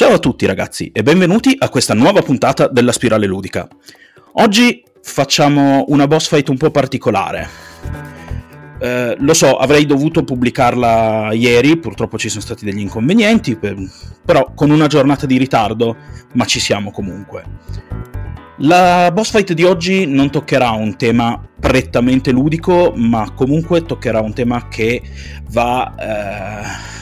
Ciao a tutti ragazzi e benvenuti a questa nuova puntata della Spirale Ludica. Oggi facciamo una boss fight un po' particolare. Eh, lo so, avrei dovuto pubblicarla ieri, purtroppo ci sono stati degli inconvenienti, per... però con una giornata di ritardo, ma ci siamo comunque. La boss fight di oggi non toccherà un tema prettamente ludico, ma comunque toccherà un tema che va... Eh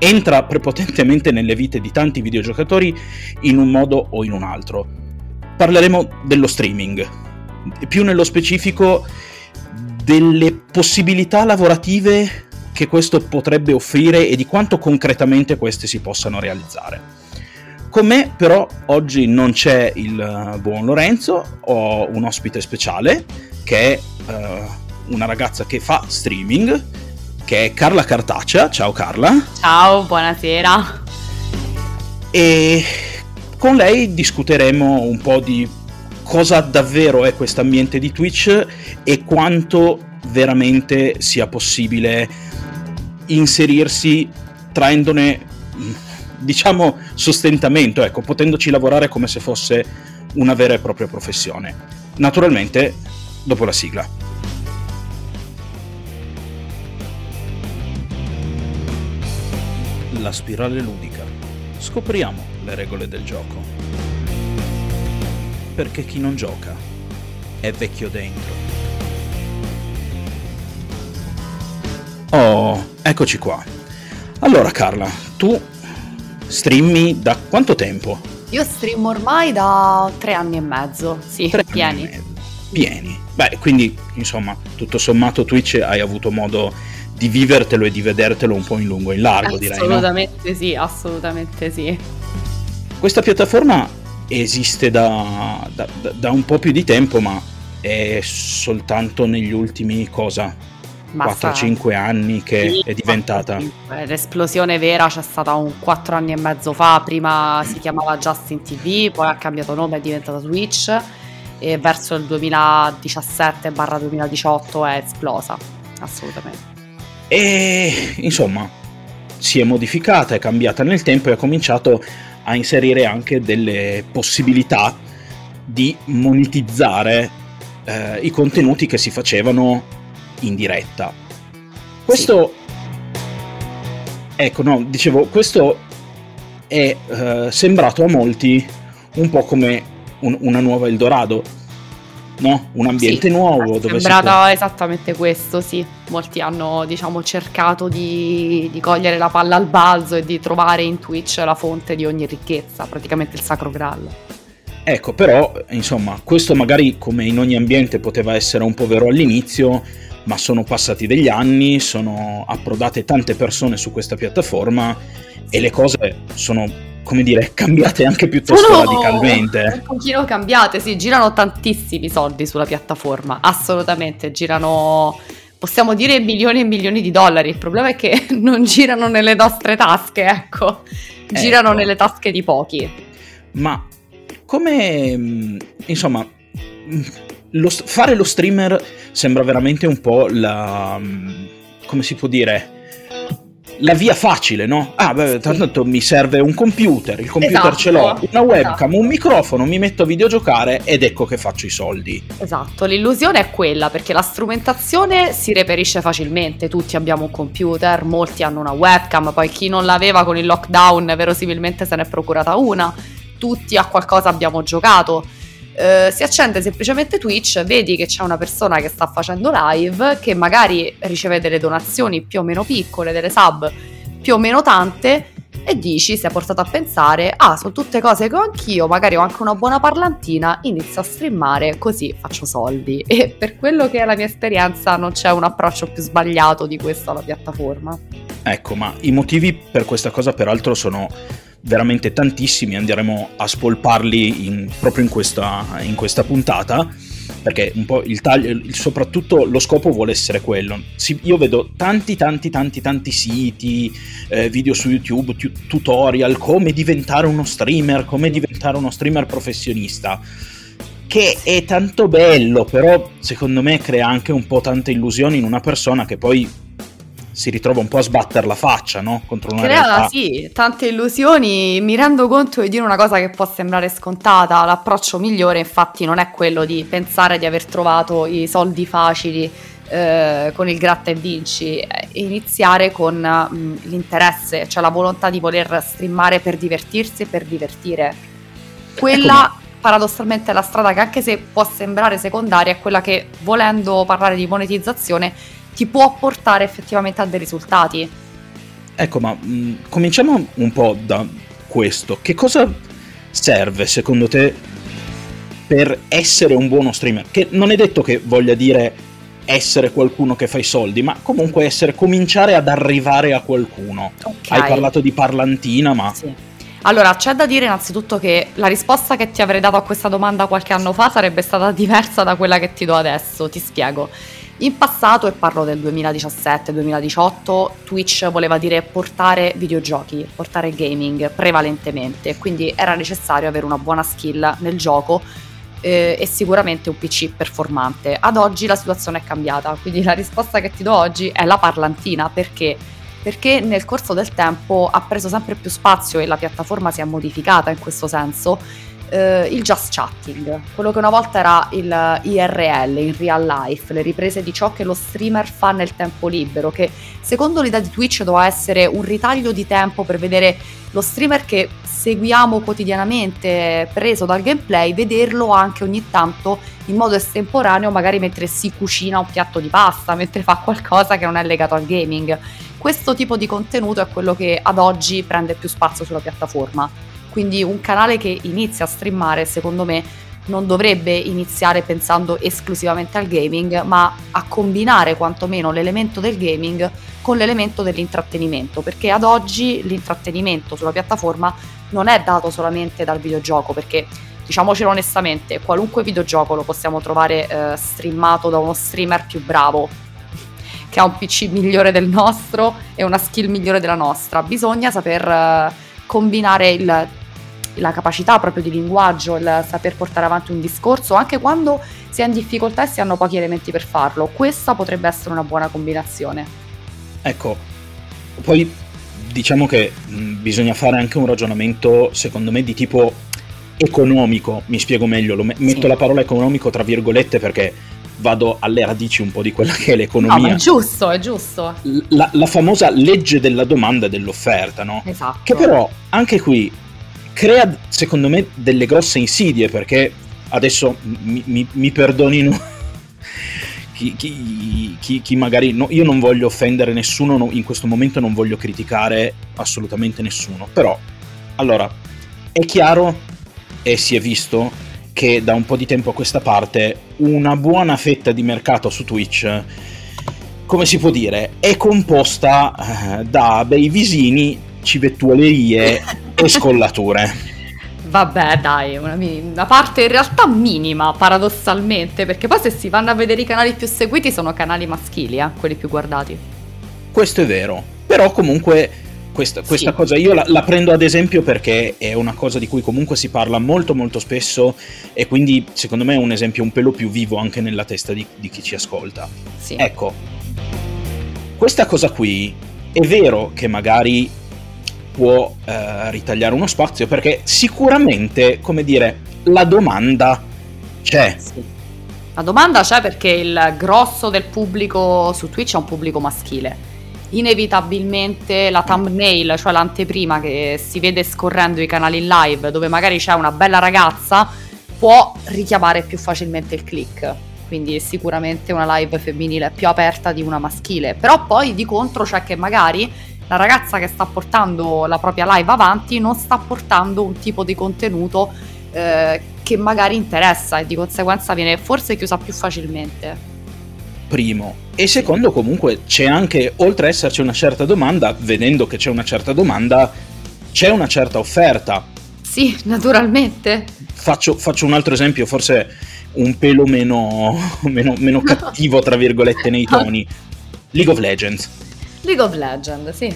entra prepotentemente nelle vite di tanti videogiocatori in un modo o in un altro. Parleremo dello streaming, più nello specifico delle possibilità lavorative che questo potrebbe offrire e di quanto concretamente queste si possano realizzare. Con me però oggi non c'è il buon Lorenzo, ho un ospite speciale che è uh, una ragazza che fa streaming che è Carla Cartaccia. Ciao Carla. Ciao, buonasera. E con lei discuteremo un po' di cosa davvero è questo ambiente di Twitch e quanto veramente sia possibile inserirsi traendone diciamo sostentamento, ecco, potendoci lavorare come se fosse una vera e propria professione. Naturalmente dopo la sigla. La spirale ludica. Scopriamo le regole del gioco. Perché chi non gioca è vecchio dentro. Oh, eccoci qua. Allora Carla, tu streammi da quanto tempo? Io stream ormai da tre anni e mezzo, sì, tre pieni. Pieni. Beh, quindi insomma, tutto sommato Twitch hai avuto modo di vivertelo e di vedertelo un po' in lungo e in largo, direi. Assolutamente no? sì, assolutamente sì. Questa piattaforma esiste da, da, da, un po' più di tempo, ma è soltanto negli ultimi cosa? 4-5 anni che sì, è diventata. L'esplosione vera c'è stata un 4 anni e mezzo fa, prima si chiamava Justin TV, poi ha cambiato nome, è diventata Twitch e verso il 2017-2018 è esplosa, assolutamente. E insomma, si è modificata, è cambiata nel tempo e ha cominciato a inserire anche delle possibilità di monetizzare eh, i contenuti che si facevano in diretta. Questo, ecco, no, dicevo, questo è eh, sembrato a molti un po' come un, una nuova Eldorado no? Un ambiente sì, nuovo. È sembrato può... esattamente questo, sì. Molti hanno, diciamo, cercato di, di, cogliere la palla al balzo e di trovare in Twitch la fonte di ogni ricchezza, praticamente il sacro graal. Ecco, però, insomma, questo magari come in ogni ambiente poteva essere un po' vero all'inizio, ma sono passati degli anni, sono approdate tante persone su questa piattaforma e le cose sono come dire, cambiate anche piuttosto Sono radicalmente. Un pochino cambiate, sì, girano tantissimi soldi sulla piattaforma, assolutamente, girano possiamo dire milioni e milioni di dollari. Il problema è che non girano nelle nostre tasche, ecco, girano ecco. nelle tasche di pochi. Ma come, mm, insomma, mm, lo, fare lo streamer sembra veramente un po' la, mm, come si può dire, la via facile, no? Ah, beh, tanto mi serve un computer, il computer esatto, ce l'ho, una webcam, esatto. un microfono, mi metto a videogiocare ed ecco che faccio i soldi. Esatto, l'illusione è quella perché la strumentazione si reperisce facilmente, tutti abbiamo un computer, molti hanno una webcam, poi chi non l'aveva con il lockdown verosimilmente se n'è procurata una, tutti a qualcosa abbiamo giocato eh, si accende semplicemente Twitch, vedi che c'è una persona che sta facendo live, che magari riceve delle donazioni più o meno piccole, delle sub più o meno tante, e dici, sei portato a pensare, ah, sono tutte cose che ho anch'io, magari ho anche una buona parlantina, inizio a streamare, così faccio soldi. E per quello che è la mia esperienza non c'è un approccio più sbagliato di questo alla piattaforma. Ecco, ma i motivi per questa cosa peraltro sono veramente tantissimi, andremo a spolparli in, proprio in questa, in questa puntata perché un po' il taglio, soprattutto lo scopo vuole essere quello. Si, io vedo tanti, tanti, tanti, tanti siti, eh, video su YouTube, tu, tutorial, come diventare uno streamer, come diventare uno streamer professionista. Che è tanto bello, però secondo me crea anche un po' tante illusioni in una persona che poi si ritrova un po' a sbattere la faccia, no? Contro una Crea, realtà. sì, tante illusioni. Mi rendo conto di dire una cosa che può sembrare scontata. L'approccio migliore, infatti, non è quello di pensare di aver trovato i soldi facili eh, con il gratta e vinci, è iniziare con mh, l'interesse, cioè la volontà di voler streamare per divertirsi e per divertire. Quella paradossalmente è la strada che anche se può sembrare secondaria è quella che volendo parlare di monetizzazione ti può portare effettivamente a dei risultati. Ecco, ma mh, cominciamo un po' da questo. Che cosa serve secondo te per essere un buono streamer? Che non è detto che voglia dire essere qualcuno che fa i soldi, ma comunque essere cominciare ad arrivare a qualcuno. Okay. Hai parlato di parlantina, ma Sì. Allora, c'è da dire innanzitutto che la risposta che ti avrei dato a questa domanda qualche anno fa sarebbe stata diversa da quella che ti do adesso, ti spiego. In passato, e parlo del 2017-2018, Twitch voleva dire portare videogiochi, portare gaming prevalentemente, quindi era necessario avere una buona skill nel gioco eh, e sicuramente un PC performante. Ad oggi la situazione è cambiata, quindi la risposta che ti do oggi è la parlantina, perché? Perché nel corso del tempo ha preso sempre più spazio e la piattaforma si è modificata in questo senso eh, il just chatting, quello che una volta era il IRL, in real life, le riprese di ciò che lo streamer fa nel tempo libero, che secondo l'idea di Twitch doveva essere un ritaglio di tempo per vedere lo streamer che seguiamo quotidianamente preso dal gameplay, vederlo anche ogni tanto in modo estemporaneo, magari mentre si cucina un piatto di pasta, mentre fa qualcosa che non è legato al gaming. Questo tipo di contenuto è quello che ad oggi prende più spazio sulla piattaforma. Quindi un canale che inizia a streamare, secondo me, non dovrebbe iniziare pensando esclusivamente al gaming, ma a combinare quantomeno l'elemento del gaming con l'elemento dell'intrattenimento, perché ad oggi l'intrattenimento sulla piattaforma non è dato solamente dal videogioco, perché diciamocelo onestamente, qualunque videogioco lo possiamo trovare eh, streamato da uno streamer più bravo, che ha un PC migliore del nostro e una skill migliore della nostra. Bisogna saper eh, combinare il la capacità proprio di linguaggio, il saper portare avanti un discorso, anche quando si è in difficoltà e si hanno pochi elementi per farlo. Questa potrebbe essere una buona combinazione. ecco, poi diciamo che mh, bisogna fare anche un ragionamento, secondo me, di tipo economico. Mi spiego meglio, me- metto la parola economico tra virgolette perché vado alle radici un po' di quella che è No, l'economia. ma è giusto, è giusto. la, la famosa legge della domanda e dell'offerta, no? Esatto. Che però anche qui crea, secondo me, delle grosse insidie perché adesso mi, mi- mi perdonino chi, chi- chi- chi magari... no, io non voglio offendere nessuno, no, in questo momento non voglio criticare assolutamente nessuno, però allora è chiaro e si è visto che da un po' di tempo a questa parte una buona fetta di mercato su Twitch come si può dire, è composta eh, da bei visini, civettuolerie e scollature. Vabbè, dai, una, una parte in realtà minima, paradossalmente, perché poi se si vanno a vedere i canali più seguiti sono canali maschili, eh, quelli più guardati. Questo è vero, però comunque questa, questa Sì. cosa io la, la prendo ad esempio perché è una cosa di cui comunque si parla molto molto spesso e quindi secondo me è un esempio un pelo più vivo anche nella testa di, di chi ci ascolta. Sì. Ecco, questa cosa qui è vero che magari può eh, ritagliare uno spazio perché sicuramente, come dire, la domanda c'è. Sì. La domanda c'è perché il grosso del pubblico su Twitch è un pubblico maschile. Inevitabilmente la thumbnail, cioè l'anteprima che si vede scorrendo i canali in live, dove magari c'è una bella ragazza, può richiamare più facilmente il click. Quindi è sicuramente una live femminile più aperta di una maschile. Però poi di contro c'è che magari la ragazza che sta portando la propria live avanti non sta portando un tipo di contenuto eh, che magari interessa e di conseguenza viene forse chiusa più facilmente. Primo. E secondo, comunque, c'è anche, oltre a esserci una certa domanda, vedendo che c'è una certa domanda, c'è una certa offerta. Sì, naturalmente. Faccio, faccio un altro esempio, forse un pelo meno, meno, meno cattivo, tra virgolette, nei toni. League of Legends. League of Legends, sì.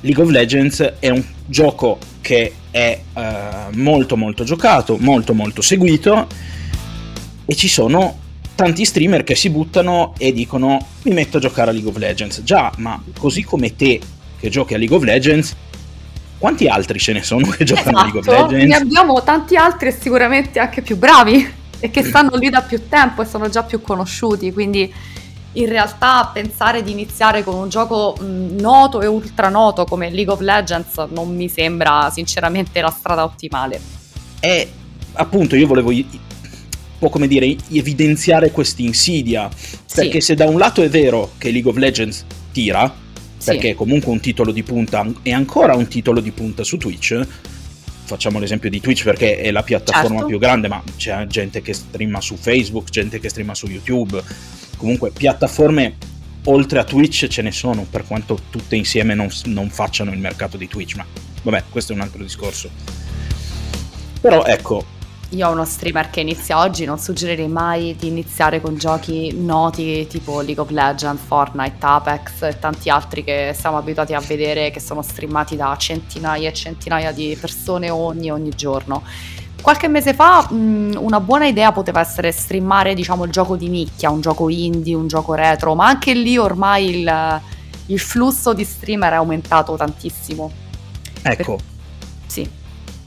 League of Legends è un gioco che è eh, molto molto giocato, molto molto seguito e ci sono tanti streamer che si buttano e dicono mi metto a giocare a League of Legends. Già, ma così come te che giochi a League of Legends, quanti altri ce ne sono che giocano esatto, a League of esatto, Legends? Ne abbiamo tanti altri e sicuramente anche più bravi e che stanno lì da più tempo e sono già più conosciuti, quindi in realtà pensare di iniziare con un gioco noto e ultra noto come League of Legends non mi sembra sinceramente la strada ottimale. E appunto io volevo po' come dire evidenziare questa insidia perché sì. se da un lato è vero che League of Legends tira perché è comunque un titolo di punta è ancora un titolo di punta su Twitch facciamo l'esempio di Twitch perché è la piattaforma certo. più grande ma c'è gente che streama su Facebook gente che streama su YouTube comunque piattaforme oltre a Twitch ce ne sono per quanto tutte insieme non, non facciano il mercato di Twitch ma vabbè questo è un altro discorso però ecco io ho uno streamer che inizia oggi, non suggerirei mai di iniziare con giochi noti tipo League of Legends, Fortnite, Apex e tanti altri che siamo abituati a vedere che sono streamati da centinaia e centinaia di persone ogni, ogni giorno. Qualche mese fa mh, una buona idea poteva essere streamare diciamo il gioco di nicchia, un gioco indie, un gioco retro, ma anche lì ormai il, il flusso di streamer è aumentato tantissimo. Ecco. Per... Sì.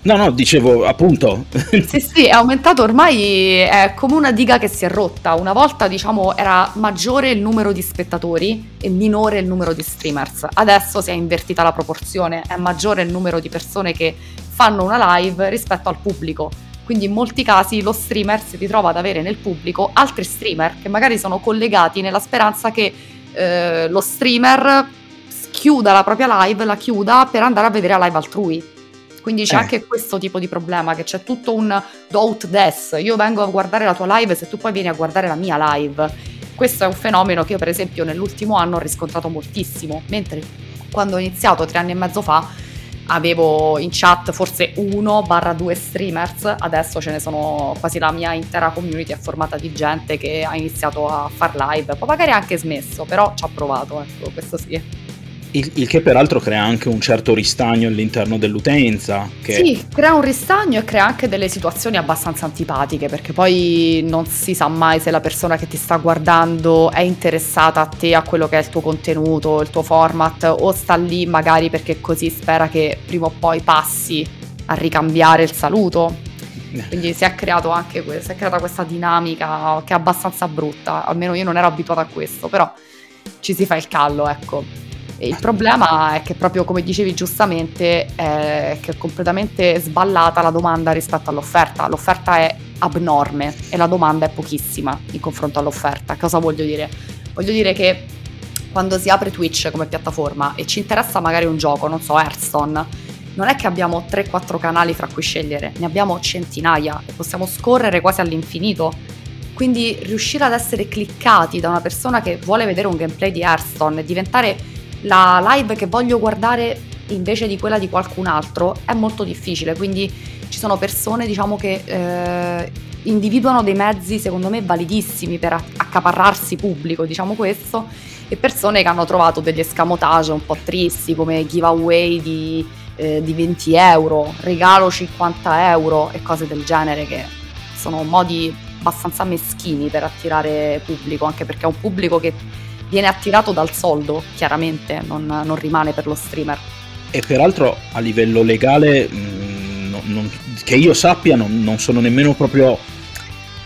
No, no, dicevo appunto. sì, sì, è aumentato ormai, è come una diga che si è rotta. Una volta, diciamo, era maggiore il numero di spettatori e minore il numero di streamers. Adesso si è invertita la proporzione, è maggiore il numero di persone che fanno una live rispetto al pubblico. Quindi in molti casi lo streamer si ritrova ad avere nel pubblico altri streamer che magari sono collegati nella speranza che eh, lo streamer chiuda la propria live, la chiuda per andare a vedere la live altrui quindi c'è eh. anche questo tipo di problema, che c'è tutto un do out des. Io vengo a guardare la tua live se tu poi vieni a guardare la mia live. Questo è un fenomeno che io per esempio nell'ultimo anno ho riscontrato moltissimo, mentre quando ho iniziato tre anni e mezzo fa avevo in chat forse uno barra due streamers, adesso ce ne sono quasi la mia intera community è formata di gente che ha iniziato a far live, poi magari ha anche smesso, però ci ha provato, ecco, questo sì. Il, il, che peraltro crea anche un certo ristagno all'interno dell'utenza. Che... Sì, crea un ristagno e crea anche delle situazioni abbastanza antipatiche, perché poi non si sa mai se la persona che ti sta guardando è interessata a te, a quello che è il tuo contenuto, il tuo format, o sta lì magari perché così spera che prima o poi passi a ricambiare il saluto. Quindi si è, creato anche si è creata questa dinamica che è abbastanza brutta, almeno io non ero abituata a questo, però ci si fa il callo, ecco. Il problema è che proprio come dicevi giustamente è che è completamente sballata la domanda rispetto all'offerta. L'offerta è abnorme e la domanda è pochissima in confronto all'offerta. Cosa voglio dire? Voglio dire che quando si apre Twitch come piattaforma e ci interessa magari un gioco, non so, Hearthstone, non è che abbiamo 3-4 canali fra cui scegliere, ne abbiamo centinaia e possiamo scorrere quasi all'infinito. Quindi riuscire ad essere cliccati da una persona che vuole vedere un gameplay di Hearthstone e diventare la live che voglio guardare invece di quella di qualcun altro è molto difficile, quindi ci sono persone diciamo che eh, individuano dei mezzi secondo me validissimi per accaparrarsi pubblico, diciamo questo, e persone che hanno trovato degli escamotage un po' tristi come giveaway di, eh, di 20 euro, regalo 50 euro e cose del genere che sono modi abbastanza meschini per attirare pubblico, anche perché è un pubblico che viene attirato dal soldo, chiaramente, non, non rimane per lo streamer. E peraltro a livello legale, mh, mm, non, non, che io sappia, non, non sono nemmeno proprio,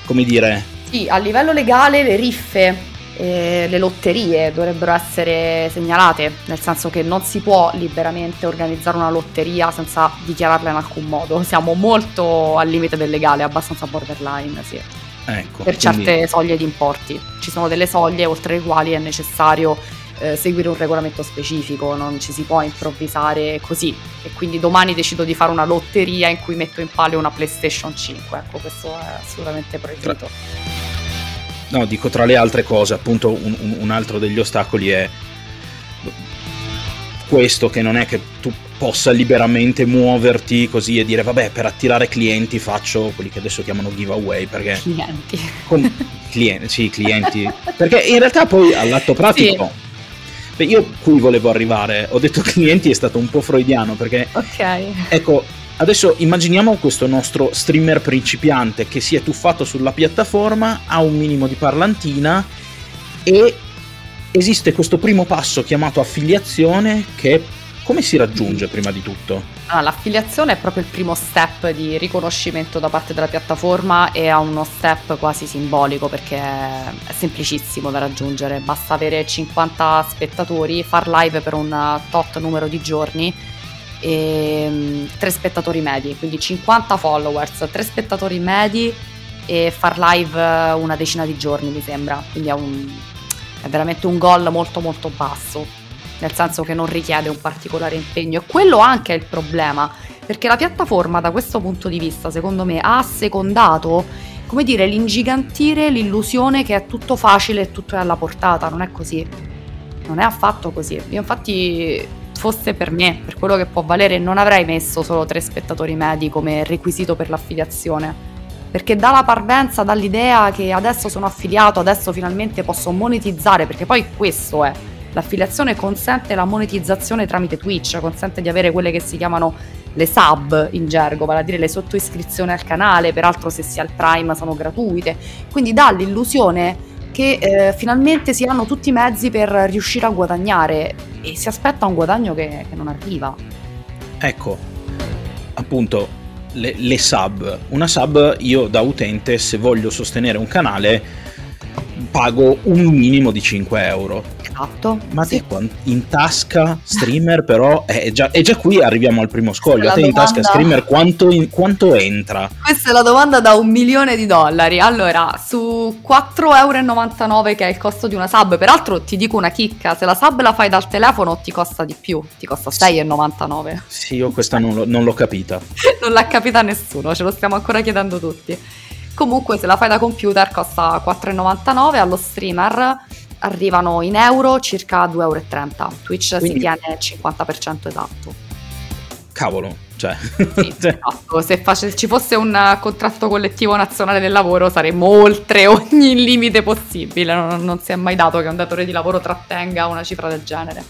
come dire... Sì, a livello legale le riffe e le lotterie dovrebbero essere segnalate, nel senso che non si può liberamente organizzare una lotteria senza dichiararla in alcun modo. Siamo molto al limite del legale, abbastanza borderline, sì. Ecco, per quindi... certe soglie di importi. Ci sono delle soglie oltre le quali è necessario eh, seguire un regolamento specifico, non ci si può improvvisare così. E quindi domani decido di fare una lotteria in cui metto in palio una PlayStation 5. Ecco, questo è assolutamente proibito. Tra... No, dico tra le altre cose, appunto un, un, un altro degli ostacoli è questo che non è che tu possa liberamente muoverti così e dire vabbè per attirare clienti faccio quelli che adesso chiamano giveaway perché clienti. Con, clienti sì clienti. Perché in realtà poi all'atto pratico sì. beh, io qui volevo arrivare? Ho detto clienti è stato un po' freudiano perché ok. ecco Adesso immaginiamo questo nostro streamer principiante che si è tuffato sulla piattaforma, ha un minimo di parlantina e esiste questo primo passo chiamato affiliazione che come si raggiunge prima di tutto? Ah, l'affiliazione è proprio il primo step di riconoscimento da parte della piattaforma e ha uno step quasi simbolico perché è semplicissimo da raggiungere, basta avere 50 spettatori, far live per un tot numero di giorni e 3 mm, spettatori medi, quindi 50 followers, 3 spettatori medi e far live una decina di giorni mi sembra, quindi è, un, è veramente un goal molto molto basso nel senso che non richiede un particolare impegno e quello anche è il problema, perché la piattaforma da questo punto di vista, secondo me, ha secondato, come dire, l'ingigantire l'illusione che è tutto facile e tutto è alla portata, non è così. Non è affatto così. Io infatti fosse per me, per quello che può valere, non avrei messo solo tre spettatori medi come requisito per l'affiliazione. Perché dà la parvenza, dall'idea che adesso sono affiliato, adesso finalmente posso monetizzare, perché poi questo è L'affiliazione consente la monetizzazione tramite Twitch, consente di avere quelle che si chiamano le sub in gergo, vale a dire le sottoiscrizioni al canale, peraltro se si ha il Prime sono gratuite, quindi dà l'illusione che eh, finalmente si hanno tutti i mezzi per riuscire a guadagnare e si aspetta un guadagno che, che non arriva. Ecco, appunto, le, le sub. Una sub io da utente se voglio sostenere un canale pago un minimo di 5 euro Esatto. Ma sì. te in tasca streamer però è già, è già qui arriviamo al primo scoglio. A te domanda... in tasca streamer quanto, in, quanto, entra? Questa è la domanda da un milione di dollari. Allora, su 4,99 euro che è il costo di una sub, peraltro ti dico una chicca, se la sub la fai dal telefono ti costa di più, ti costa 6,99. Sì, io questa non, lo, non l'ho capita. non l'ha capita nessuno, ce lo stiamo ancora chiedendo tutti. Comunque se la fai da computer costa 4,99 allo streamer arrivano in euro circa 2,30 euro. Twitch Quindi... si tiene il 50% esatto. Cavolo, cioè... Sì, esatto. Se face- ci fosse un contratto collettivo nazionale del lavoro saremmo oltre ogni limite possibile, non, non si è mai dato che un datore di lavoro trattenga una cifra del genere.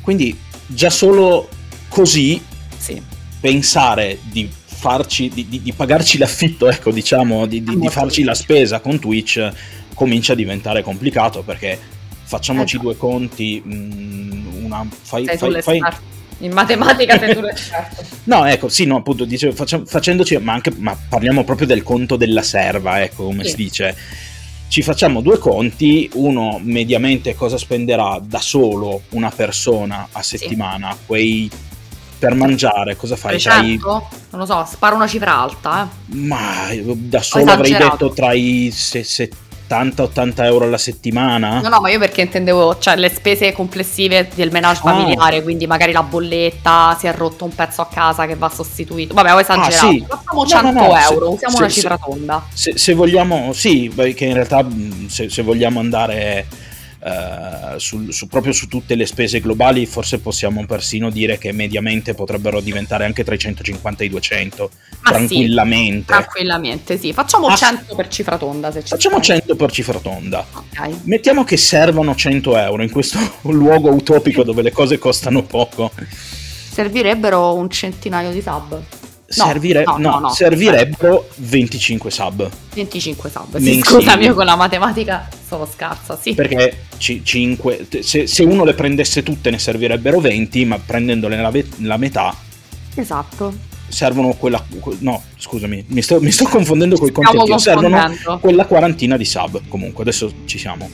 Quindi già solo così sì. pensare di farci, di, di, di, pagarci l'affitto, ecco, diciamo, di, di farci la spesa con Twitch comincia a diventare complicato perché facciamoci ecco. due conti, mh, mm, una, fai, fai, fai, in matematica sei tu l'esperto. no, ecco, sì, no, appunto, dicevo, facciamo, facendoci, ma anche, ma parliamo proprio del conto della serva, ecco, come sì. si dice. Ci facciamo due conti, uno mediamente cosa spenderà da solo una persona a settimana, sì. quei per mangiare cosa fai? 300? Trai... Non lo so, sparo una cifra alta. Eh. Ma da solo avrei detto tra i 70-80 euro alla settimana. No, no, ma io perché intendevo cioè, le spese complessive del menage ah. familiare, quindi magari la bolletta, si è rotto un pezzo a casa che va sostituito. Vabbè, ho esagerato. Ah, sì. Facciamo 100 no, no, euro, se, usiamo se, una cifra se, tonda. Se, se, vogliamo, sì, che in realtà se, vogliamo andare Uh, su, su, proprio su tutte le spese globali forse possiamo persino dire che mediamente potrebbero diventare anche tra i 150 e i 200 Ma tranquillamente sì, tranquillamente. sì. Facciamo ah, 100 per cifra tonda se facciamo fai. 100 per cifra tonda. Okay. mettiamo che servano 100 euro in questo luogo utopico dove le cose costano poco. Servirebbero un centinaio di sub Servire- no, no, no, servirebbero 25 sub. 25 sub. Sì, scusami, io con la matematica sono scarsa, sì. Perché c- 5, se, se, uno le prendesse tutte ne servirebbero 20, ma prendendole la, ve- la metà... Esatto. Servono quella... No, scusami, mi sto, mi sto confondendo con i contenuti. Servono quella quarantina di sub, comunque, adesso ci siamo.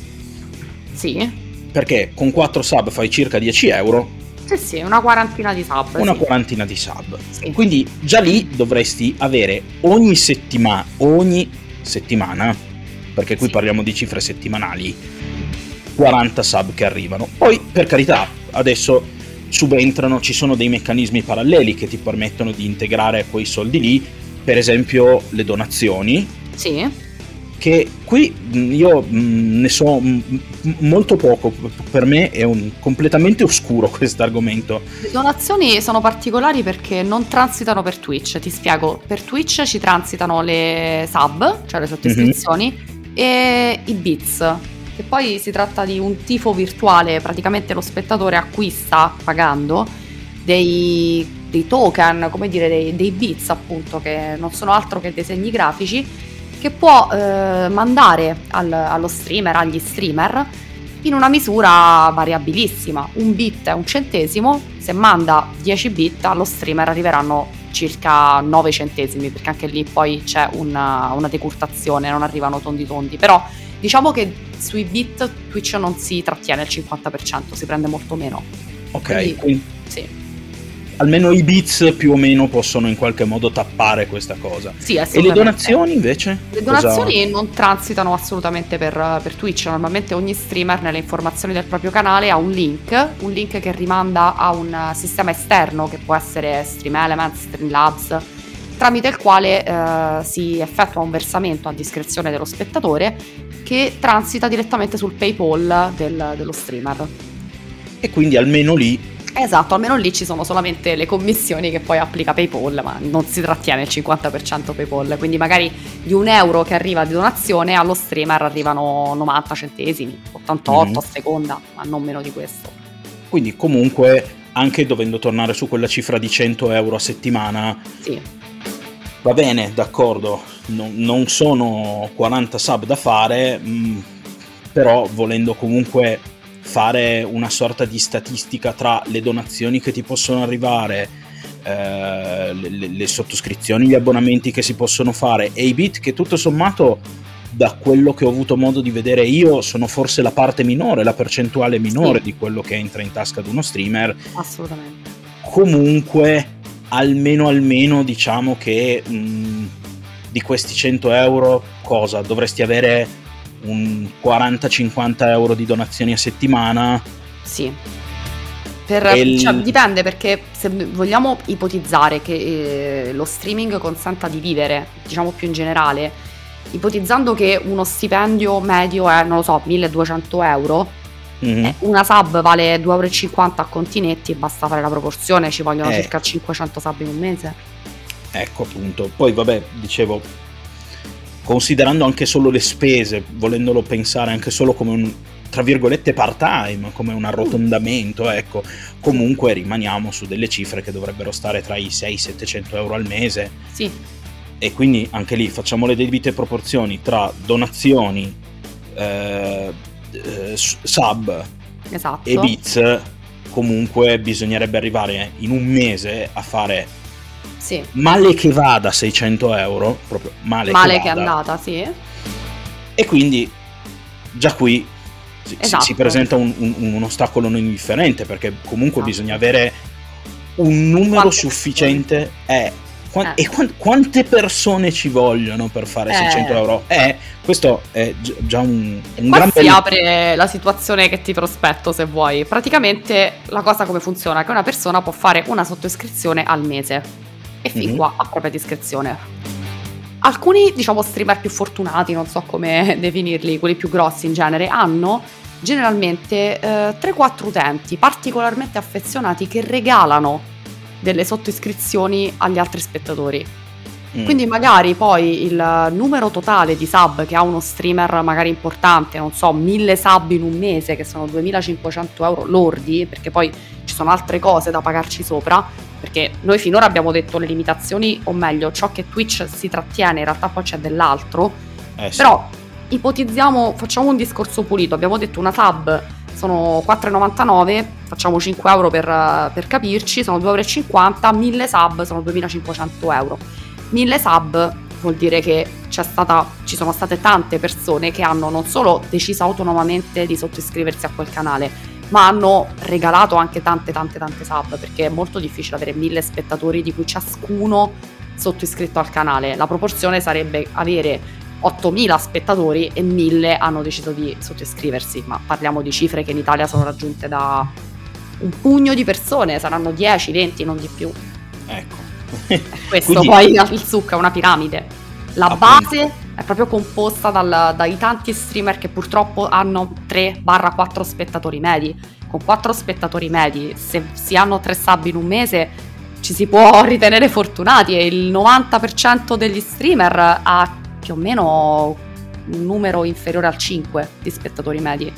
Sì. Perché con 4 sub fai circa 10 euro sì, sì, una quarantina di sub. Una sì. quarantina di sub. Sì. Quindi già lì dovresti avere ogni settimana, ogni settimana, perché qui sì. parliamo di cifre settimanali, 40 sub che arrivano. Poi, per carità, adesso subentrano, ci sono dei meccanismi paralleli che ti permettono di integrare quei soldi lì, per esempio le donazioni. Sì che qui io ne so molto poco, per me è completamente oscuro questo argomento. Le donazioni sono particolari perché non transitano per Twitch, ti spiego, per Twitch ci transitano le sub, cioè le sottoscrizioni, mm-hmm. e i bits, che poi si tratta di un tifo virtuale, praticamente lo spettatore acquista pagando dei dei token, come dire dei, dei bits appunto, che non sono altro che dei segni grafici, che può eh, mandare al, allo streamer, agli streamer, in una misura variabilissima. Un bit è un centesimo, se manda 10 bit allo streamer arriveranno circa 9 centesimi, perché anche lì poi c'è una, una decurtazione, non arrivano tondi tondi, però diciamo che sui bit Twitch non si trattiene il 50%, si prende molto meno. Ok, quindi, sì almeno i bits più o meno possono in qualche modo tappare questa cosa. Sì, e le donazioni invece? Le donazioni cosa... non transitano assolutamente per, per, Twitch, normalmente ogni streamer nelle informazioni del proprio canale ha un link, un link che rimanda a un sistema esterno che può essere Stream Elements, Streamlabs, tramite il quale eh, si effettua un versamento a discrezione dello spettatore che transita direttamente sul PayPal del, dello streamer. E quindi almeno lì Esatto, almeno lì ci sono solamente le commissioni che poi applica PayPal, ma non si trattiene il 50% PayPal, quindi magari di un euro che arriva di donazione allo streamer arrivano 90 centesimi, 88 mm. a seconda, ma non meno di questo. Quindi comunque anche dovendo tornare su quella cifra di 100 euro a settimana, sì. va bene, d'accordo, non, non sono 40 sub da fare, mh, mm, però volendo comunque fare una sorta di statistica tra le donazioni che ti possono arrivare, eh, le, le, sottoscrizioni, gli abbonamenti che si possono fare e i bit che tutto sommato da quello che ho avuto modo di vedere io sono forse la parte minore, la percentuale minore sì. di quello che entra in tasca ad uno streamer. Assolutamente. Comunque, almeno almeno diciamo che mh, di questi 100 euro cosa dovresti avere un 40-50 euro di donazioni a settimana. Sì. Per, il... cioè, dipende perché se vogliamo ipotizzare che eh, lo streaming consenta di vivere, diciamo più in generale, ipotizzando che uno stipendio medio è, non lo so, 1200 euro, mm-hmm. eh, una sub vale 2,50 euro a continetti, basta fare la proporzione, ci vogliono eh. circa 500 sub in un mese. Ecco appunto, poi vabbè, dicevo, considerando anche solo le spese, volendolo pensare anche solo come un tra virgolette part time, come un arrotondamento, ecco, comunque rimaniamo su delle cifre che dovrebbero stare tra i 600-700 euro al mese. Sì. E quindi anche lì facciamo le debite proporzioni tra donazioni, eh, eh, sub esatto. e bits, comunque bisognerebbe arrivare in un mese a fare sì. Male che vada 600 euro, proprio male, male che, che è andata, sì. E quindi già qui si, esatto. si presenta un, un, un, ostacolo non indifferente perché comunque esatto. bisogna avere un numero quante sufficiente. Eh, qua, eh. E qu- quante persone ci vogliono per fare eh. 600 euro? Eh, questo è già un, un gran si apre la situazione che ti prospetto se vuoi. Praticamente la cosa come funziona? Che una persona può fare una sottoscrizione al mese e fin mm-hmm. qua a propria discrezione. Alcuni, diciamo, streamer più fortunati, non so come definirli, quelli più grossi in genere, hanno generalmente eh, 3-4 utenti particolarmente affezionati che regalano delle sottoiscrizioni agli altri spettatori. Mm. Quindi magari poi il numero totale di sub che ha uno streamer magari importante, non so, 1000 sub in un mese, che sono 2500 euro lordi, perché poi ci sono altre cose da pagarci sopra, perché noi finora abbiamo detto le limitazioni, o meglio, ciò che Twitch si trattiene, in realtà poi c'è dell'altro. Eh, sì. Però ipotizziamo, facciamo un discorso pulito, abbiamo detto una sub sono 4,99, facciamo 5 euro per, per capirci, sono 2,50 euro, 1000 sub sono 2500 euro. 1000 sub vuol dire che stata, ci sono state tante persone che hanno non solo deciso autonomamente di sottoscriversi a quel canale, ma hanno regalato anche tante tante tante sub perché è molto difficile avere mille spettatori di cui ciascuno sottoscritto al canale. La proporzione sarebbe avere 8.000 spettatori e 1.000 hanno deciso di sottoscriversi, ma parliamo di cifre che in Italia sono raggiunte da un pugno di persone, saranno 10, 20, non di più. Ecco. Questo Quindi... poi il succo è una piramide. La Appunto. base è proprio composta dal, dai tanti streamer che purtroppo hanno 3-4 spettatori medi. Con 4 spettatori medi, se si hanno 3 sub in un mese, ci si può ritenere fortunati e il 90% degli streamer ha più o meno un numero inferiore al 5 di spettatori medi.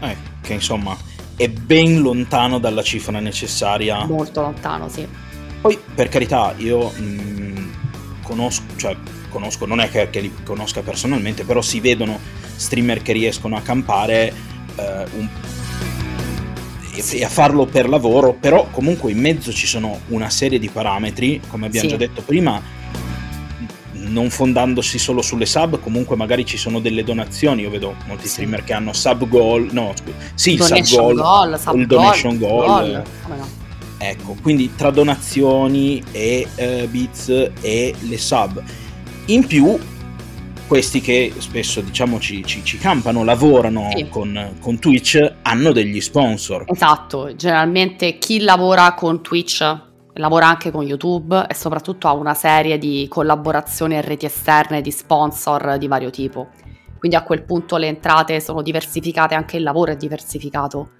Eh, che insomma è ben lontano dalla cifra necessaria. Molto lontano, sì. Poi, per carità, io mh, mm, conosco, cioè, conosco, non è che, che, li conosca personalmente, però si vedono streamer che riescono a campare eh, un, e, e a farlo per lavoro, però comunque in mezzo ci sono una serie di parametri, come abbiamo sì. già detto prima, non fondandosi solo sulle sub, comunque magari ci sono delle donazioni. Io vedo molti streamer che hanno sub goal, no, sì, il donation sub goal, goal sub il donation goal. goal. goal. Ecco, quindi tra donazioni e uh, bits e le sub. In più, questi che spesso diciamo ci, ci, ci campano, lavorano sì. con, con, Twitch, hanno degli sponsor. Esatto, generalmente chi lavora con Twitch lavora anche con YouTube e soprattutto ha una serie di collaborazioni e reti esterne di sponsor di vario tipo. Quindi a quel punto le entrate sono diversificate, anche il lavoro è diversificato.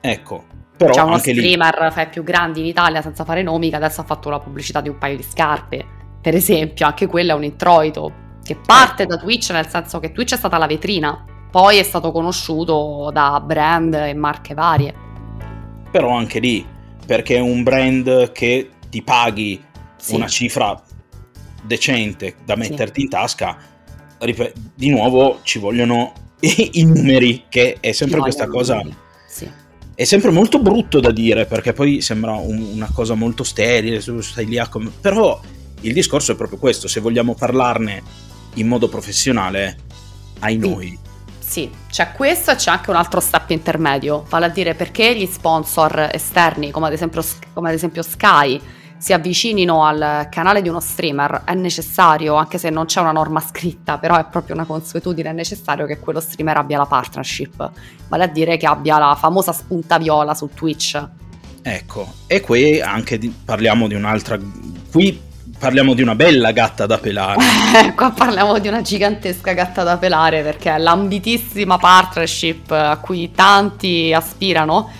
Ecco, però C'è uno streamer lì... fra i più grandi in Italia senza fare nomi che adesso ha fatto la pubblicità di un paio di scarpe. Per esempio, anche quello è un introito che parte da Twitch, nel senso che Twitch è stata la vetrina, poi è stato conosciuto da brand e marche varie. Però anche lì perché è un brand che ti paghi sì. una cifra decente da metterti sì. in tasca, di nuovo ci vogliono i numeri, che è sempre questa cosa... Sì. È sempre molto brutto da dire perché poi sembra un, una cosa molto sterile, stai lì a com- però il discorso è proprio questo, se vogliamo parlarne in modo professionale, ai noi, sì, c'è questo e c'è anche un altro step intermedio, vale a dire perché gli sponsor esterni, come ad esempio, come ad esempio Sky, si avvicinino al canale di uno streamer, è necessario, anche se non c'è una norma scritta, però è proprio una consuetudine, è necessario che quello streamer abbia la partnership, vale a dire che abbia la famosa spunta viola su Twitch. Ecco, e qui anche di, parliamo di un'altra... Qui parliamo di una bella gatta da pelare. Qua parliamo di una gigantesca gatta da pelare perché è l'ambitissima partnership a cui tanti aspirano.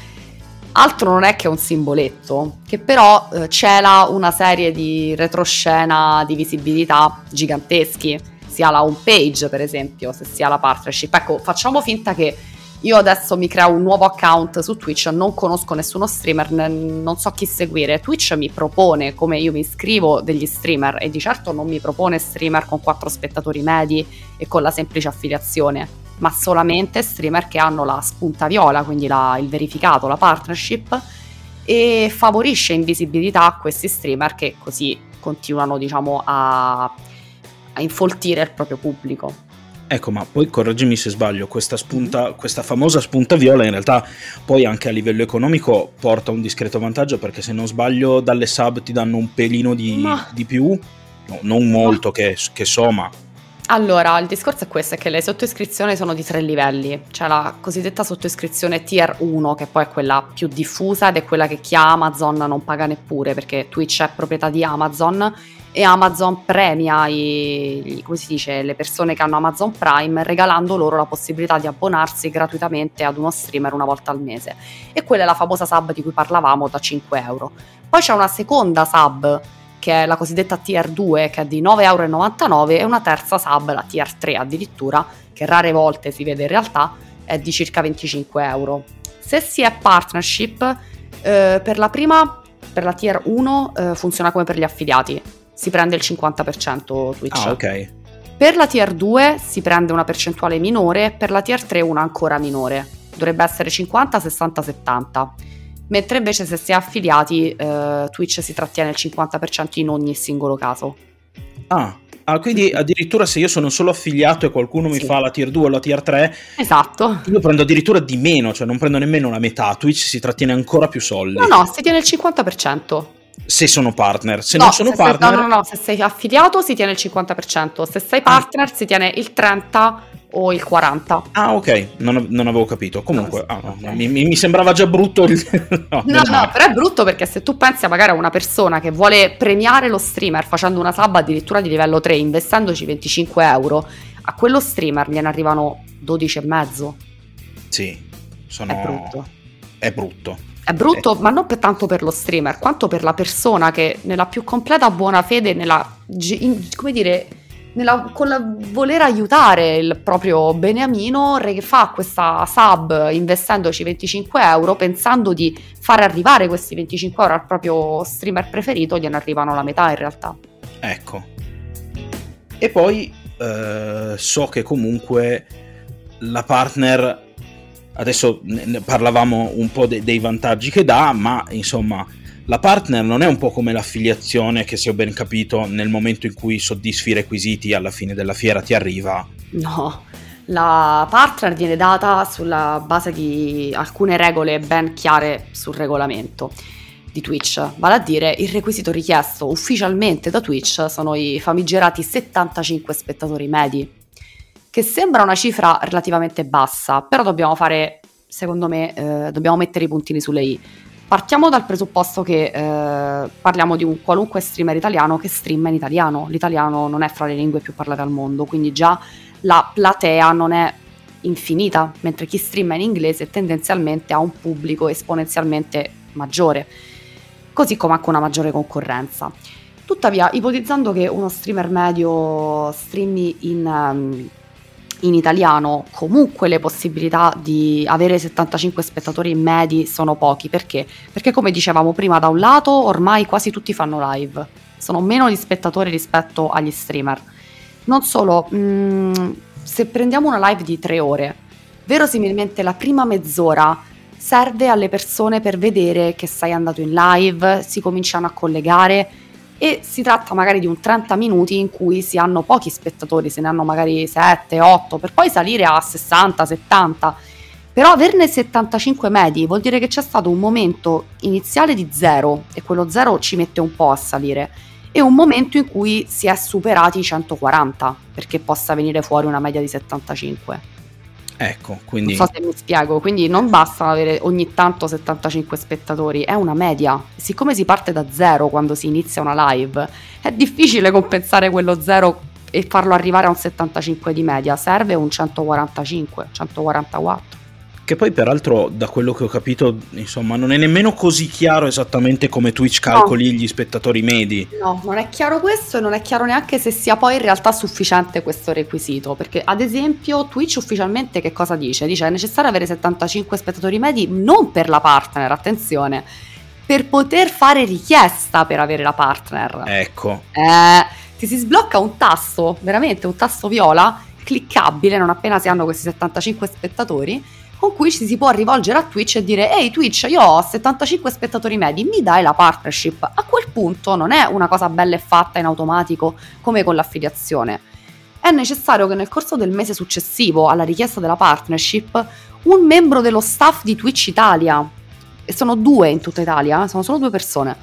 Altro non è che un simboletto, che però eh, cela una serie di retroscena di visibilità giganteschi, sia la home page per esempio, se sia la partnership. Ecco, facciamo finta che io adesso mi creo un nuovo account su Twitch, non conosco nessuno streamer, non so chi seguire. Twitch mi propone, come io mi iscrivo, degli streamer e di certo non mi propone streamer con quattro spettatori medi e con la semplice affiliazione, ma solamente streamer che hanno la spunta viola, quindi la, il verificato, la partnership e favorisce invisibilità a questi streamer che così continuano, diciamo, a, a infoltire il proprio pubblico. Ecco, ma poi correggimi se sbaglio, questa, spunta, questa famosa spunta viola in realtà poi anche a livello economico porta un discreto vantaggio perché se non sbaglio dalle sub ti danno un pelino di, ma... di più, no, non molto ma... che, che so, ma... Allora, il discorso è questo, è che le sottoiscrizioni sono di tre livelli. C'è la cosiddetta sottoiscrizione tier 1, che poi è quella più diffusa ed è quella che chi ha Amazon non paga neppure, perché Twitch è proprietà di Amazon e Amazon premia i, dice, le persone che hanno Amazon Prime regalando loro la possibilità di abbonarsi gratuitamente ad uno streamer una volta al mese. E quella è la famosa sub di cui parlavamo da 5 euro. Poi c'è una seconda sub che è la cosiddetta tier 2 che è di 9,99 euro e una terza sub, la tier 3 addirittura, che rare volte si vede in realtà, è di circa 25 euro. Se si è partnership, eh, per la prima, per la tier 1 eh, funziona come per gli affiliati, si prende il 50% Twitch. Ah, ok. Per la tier 2 si prende una percentuale minore, per la tier 3 una ancora minore. Dovrebbe essere 50, 60, 70. Mentre invece se si è affiliati eh, Twitch si trattiene il 50% in ogni singolo caso. Ah, Ah, quindi addirittura se io sono solo affiliato e qualcuno mi sì. fa la tier 2 o la tier 3, esatto. io prendo addirittura di meno, cioè non prendo nemmeno la metà. Twitch si trattiene ancora più soldi. No, no, si tiene il 50% se sono partner. Se no, non sono se partner... Sei, no, no, no, se sei affiliato si tiene il 50%, se sei partner ah. si tiene il 30% o il 40%. Ah, ok, non, non avevo capito. Comunque, ah, no, mi, mi, sembrava già brutto. Il... no, no, no, però è brutto perché se tu pensi a magari a una persona che vuole premiare lo streamer facendo una sub addirittura di livello 3, investendoci 25 euro, a quello streamer gliene arrivano 12,5. Sì, sono... È brutto. È brutto. È brutto, ma non per tanto per lo streamer, quanto per la persona che nella più completa buona fede, nella, in, come dire, nella, con la voler aiutare il proprio beniamino, fa questa sub investendoci 25 euro pensando di far arrivare questi 25 euro al proprio streamer preferito, gliene arrivano la metà in realtà. Ecco. E poi eh, so che comunque la partner, adesso ne parlavamo un po' de- dei vantaggi che dà, ma insomma la partner non è un po' come l'affiliazione che se ho ben capito nel momento in cui soddisfi i requisiti alla fine della fiera ti arriva. No, la partner viene data sulla base di alcune regole ben chiare sul regolamento di Twitch, vale a dire il requisito richiesto ufficialmente da Twitch sono i famigerati 75 spettatori medi, che sembra una cifra relativamente bassa, però dobbiamo fare, secondo me, eh, dobbiamo mettere i puntini sulle i Partiamo dal presupposto che eh, parliamo di un qualunque streamer italiano che streama in italiano. L'italiano non è fra le lingue più parlate al mondo, quindi già la platea non è infinita, mentre chi streama in inglese tendenzialmente ha un pubblico esponenzialmente maggiore, così come anche una maggiore concorrenza. Tuttavia, ipotizzando che uno streamer medio streami in, um, in italiano comunque le possibilità di avere 75 spettatori medi sono pochi. Perché? Perché come dicevamo prima, da un lato ormai quasi tutti fanno live, sono meno di spettatori rispetto agli streamer. Non solo, mh, mm, se prendiamo una live di tre ore, verosimilmente la prima mezz'ora serve alle persone per vedere che sei andato in live, si cominciano a collegare e si tratta magari di un 30 minuti in cui si hanno pochi spettatori, se ne hanno magari 7, 8, per poi salire a 60, 70. Però averne 75 medi vuol dire che c'è stato un momento iniziale di zero e quello zero ci mette un po' a salire e un momento in cui si è superati i 140 perché possa venire fuori una media di 75. Ecco, quindi... Non so se mi spiego, quindi non basta avere ogni tanto 75 spettatori, è una media. Siccome si parte da zero quando si inizia una live, è difficile compensare quello zero e farlo arrivare a un 75 di media, serve un 145, 144. Che poi peraltro da quello che ho capito, insomma, non è nemmeno così chiaro esattamente come Twitch calcoli no. gli spettatori medi. No, non è chiaro questo e non è chiaro neanche se sia poi in realtà sufficiente questo requisito, perché ad esempio Twitch ufficialmente che cosa dice? Dice è necessario avere 75 spettatori medi non per la partner, attenzione, per poter fare richiesta per avere la partner. Ecco. Eh, ti si sblocca un tasto, veramente un tasto viola, cliccabile non appena si hanno questi 75 spettatori con cui ci si può rivolgere a Twitch e dire ehi Twitch io ho 75 spettatori medi, mi dai la partnership? A quel punto non è una cosa bella e fatta in automatico come con l'affiliazione. È necessario che nel corso del mese successivo alla richiesta della partnership un membro dello staff di Twitch Italia, e sono due in tutta Italia, eh, sono solo due persone,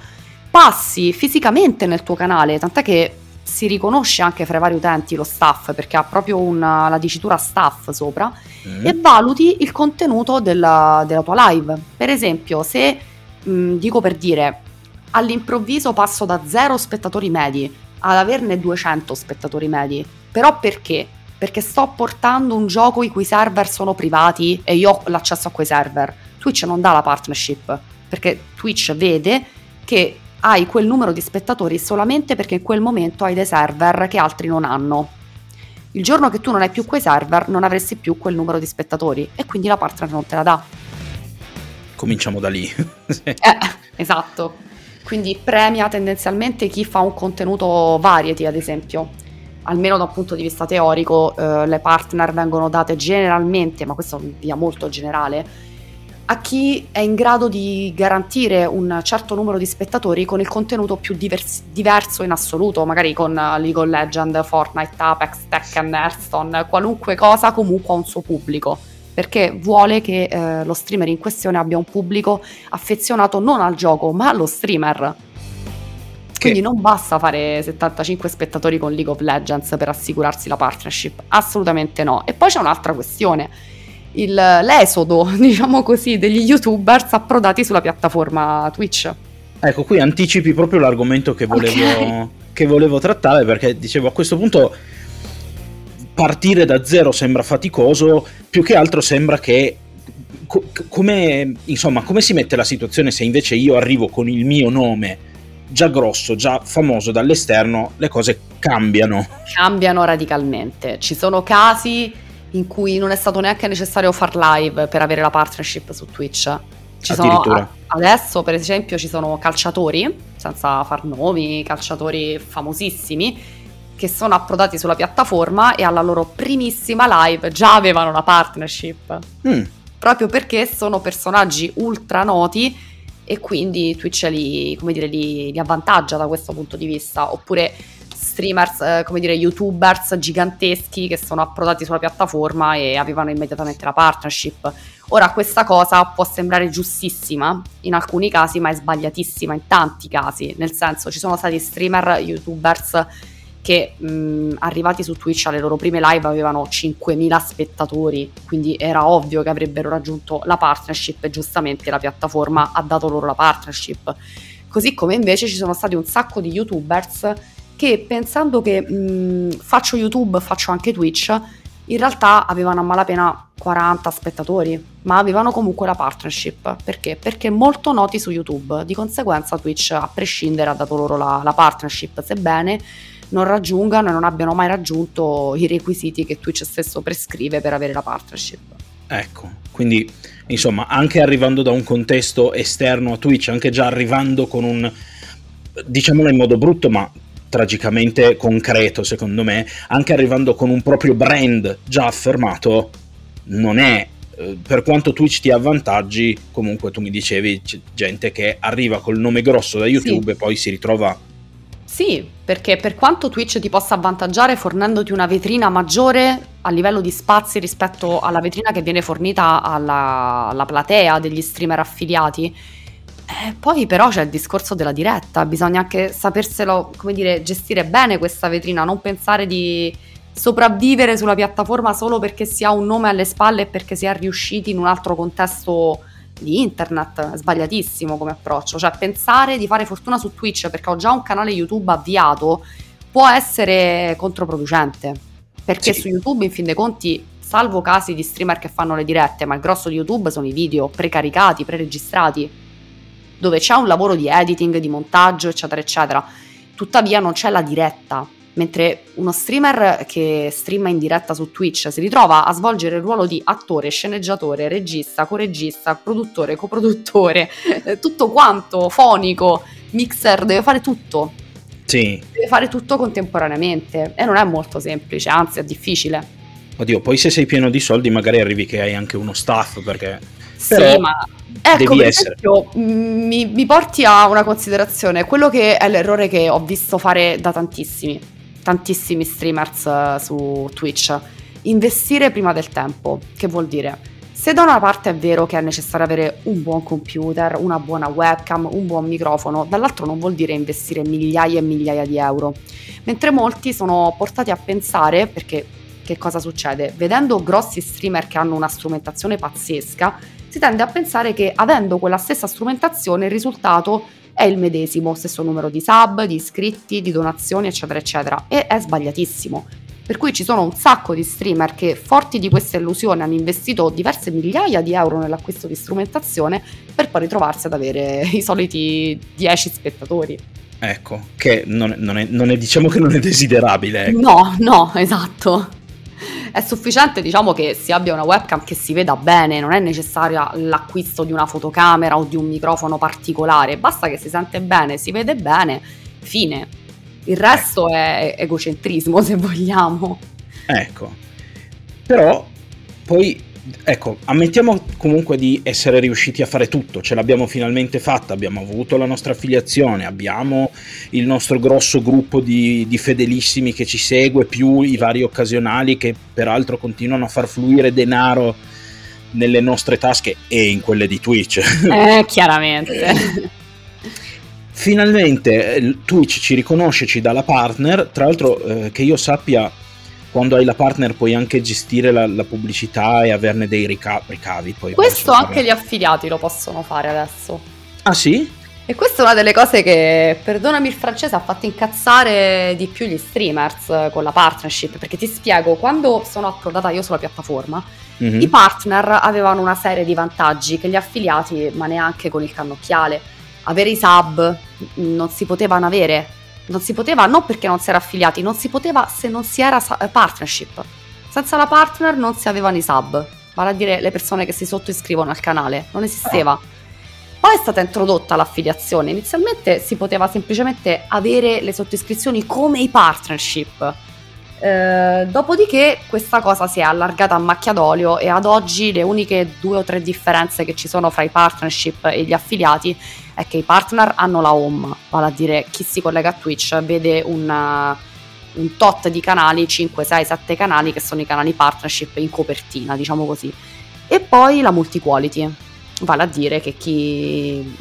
passi fisicamente nel tuo canale, tant'è che si riconosce anche fra i vari utenti lo staff perché ha proprio una, la dicitura staff sopra mm. e valuti il contenuto della, della, tua live. Per esempio, se mh, dico per dire all'improvviso passo da 0 spettatori medi ad averne 200 spettatori medi, però perché? Perché sto portando un gioco i cui server sono privati e io ho l'accesso a quei server. Twitch non dà la partnership perché Twitch vede che hai quel numero di spettatori solamente perché in quel momento hai dei server che altri non hanno. Il giorno che tu non hai più quei server non avresti più quel numero di spettatori e quindi la partner non te la dà. Cominciamo da lì. eh, esatto. Quindi premia tendenzialmente chi fa un contenuto variety, ad esempio. Almeno da un punto di vista teorico, eh, le partner vengono date generalmente, ma questo via molto generale, a chi è in grado di garantire un certo numero di spettatori con il contenuto più divers- diverso in assoluto, magari con League of Legends, Fortnite, Apex, Tekken, Hearthstone, qualunque cosa comunque ha un suo pubblico, perché vuole che eh, lo streamer in questione abbia un pubblico affezionato non al gioco, ma allo streamer. Quindi non basta fare 75 spettatori con League of Legends per assicurarsi la partnership, assolutamente no. E poi c'è un'altra questione il, l'esodo, diciamo così, degli youtubers approdati sulla piattaforma Twitch. Ecco, qui anticipi proprio l'argomento che volevo, okay. che volevo trattare perché dicevo a questo punto partire da zero sembra faticoso, più che altro sembra che come, insomma, come si mette la situazione se invece io arrivo con il mio nome già grosso, già famoso dall'esterno, le cose cambiano. Cambiano radicalmente. Ci sono casi in cui non è stato neanche necessario far live per avere la partnership su Twitch. Ci sono, adesso, per esempio, ci sono calciatori, senza far nomi, calciatori famosissimi, che sono approdati sulla piattaforma e alla loro primissima live già avevano la partnership. Mm. Proprio perché sono personaggi ultra noti e quindi Twitch li, dire, li, li avvantaggia da questo punto di vista. Oppure streamers, eh, come dire, youtubers giganteschi che sono approdati sulla piattaforma e avevano immediatamente la partnership. Ora, questa cosa può sembrare giustissima in alcuni casi, ma è sbagliatissima in tanti casi. Nel senso, ci sono stati streamer, youtubers che mh, arrivati su Twitch alle loro prime live avevano 5.000 spettatori, quindi era ovvio che avrebbero raggiunto la partnership e giustamente la piattaforma ha dato loro la partnership. Così come invece ci sono stati un sacco di youtubers che pensando che mh, faccio YouTube, faccio anche Twitch, in realtà avevano a malapena 40 spettatori, ma avevano comunque la partnership. Perché? Perché molto noti su YouTube, di conseguenza Twitch a prescindere ha dato loro la, la partnership, sebbene non raggiungano e non abbiano mai raggiunto i requisiti che Twitch stesso prescrive per avere la partnership. Ecco, quindi insomma anche arrivando da un contesto esterno a Twitch, anche già arrivando con un, diciamolo in modo brutto, ma tragicamente concreto, secondo me, anche arrivando con un proprio brand già affermato, non è eh, per quanto Twitch ti avvantaggi, comunque tu mi dicevi c'è gente che arriva col nome grosso da YouTube sì. e poi si ritrova. Sì, perché per quanto Twitch ti possa avvantaggiare fornendoti una vetrina maggiore a livello di spazi rispetto alla vetrina che viene fornita alla, alla platea degli streamer affiliati, eh, poi però c'è il discorso della diretta, bisogna anche saperselo, come dire, gestire bene questa vetrina, non pensare di sopravvivere sulla piattaforma solo perché si ha un nome alle spalle e perché si è riusciti in un altro contesto di internet, sbagliatissimo come approccio, cioè pensare di fare fortuna su Twitch perché ho già un canale YouTube avviato può essere controproducente, perché sì. su YouTube in fin dei conti salvo casi di streamer che fanno le dirette, ma il grosso di YouTube sono i video precaricati, preregistrati dove c'è un lavoro di editing, di montaggio, eccetera, eccetera. Tuttavia non c'è la diretta, mentre uno streamer che streama in diretta su Twitch si ritrova a svolgere il ruolo di attore, sceneggiatore, regista, coregista, produttore, coproduttore, tutto quanto, fonico, mixer, deve fare tutto. Sì. Deve fare tutto contemporaneamente e non è molto semplice, anzi è difficile. Oddio, poi se sei pieno di soldi magari arrivi che hai anche uno staff perché... Sì, ma Ecco, per esempio, mi, mi, porti a una considerazione, quello che è l'errore che ho visto fare da tantissimi, tantissimi streamers uh, su Twitch, investire prima del tempo, che vuol dire? Se da una parte è vero che è necessario avere un buon computer, una buona webcam, un buon microfono, dall'altro non vuol dire investire migliaia e migliaia di euro. Mentre molti sono portati a pensare, perché che cosa succede? Vedendo grossi streamer che hanno una strumentazione pazzesca, si tende a pensare che avendo quella stessa strumentazione il risultato è il medesimo, stesso numero di sub, di iscritti, di donazioni, eccetera, eccetera. E è sbagliatissimo. Per cui ci sono un sacco di streamer che, forti di questa illusione, hanno investito diverse migliaia di euro nell'acquisto di strumentazione per poi ritrovarsi ad avere i soliti 10 spettatori. Ecco, che non è, non è, non è diciamo che non è desiderabile. Ecco. No, no, esatto è sufficiente diciamo che si abbia una webcam che si veda bene, non è necessario l'acquisto di una fotocamera o di un microfono particolare, basta che si sente bene, si vede bene, fine. Il resto ecco. è egocentrismo se vogliamo. Ecco, però poi ecco, ammettiamo comunque di essere riusciti a fare tutto, ce l'abbiamo finalmente fatta, abbiamo avuto la nostra affiliazione, abbiamo il nostro grosso gruppo di, di, fedelissimi che ci segue, più i vari occasionali che peraltro continuano a far fluire denaro nelle nostre tasche e in quelle di Twitch. Eh, chiaramente. Finalmente eh, Twitch ci riconosce, ci dà la partner, tra l'altro eh, che io sappia quando hai la partner puoi anche gestire la, la pubblicità e averne dei rica- ricavi. Poi Questo anche gli affiliati lo possono fare adesso. Ah sì? E questa è una delle cose che, perdonami il francese, ha fatto incazzare di più gli streamers con la partnership, perché ti spiego, quando sono approdata io sulla piattaforma, mm-hmm. i partner avevano una serie di vantaggi che gli affiliati, ma neanche con il cannocchiale. avere i sub non si potevano avere, non si poteva non perché non si era affiliati, non si poteva se non si era partnership. Senza la partner non si avevano i sub, vale a dire le persone che si sottoiscrivono al canale, non esisteva. Poi è stata introdotta l'affiliazione, inizialmente si poteva semplicemente avere le sottoscrizioni come i partnership. Eh, dopodiché questa cosa si è allargata a macchia d'olio e ad oggi le uniche due o tre differenze che ci sono fra i partnership e gli affiliati è che i partner hanno la home, vale a dire chi si collega a Twitch vede una, un tot di canali, 5, 6, 7 canali che sono i canali partnership in copertina, diciamo così. E poi la multi-quality, vale a dire che chi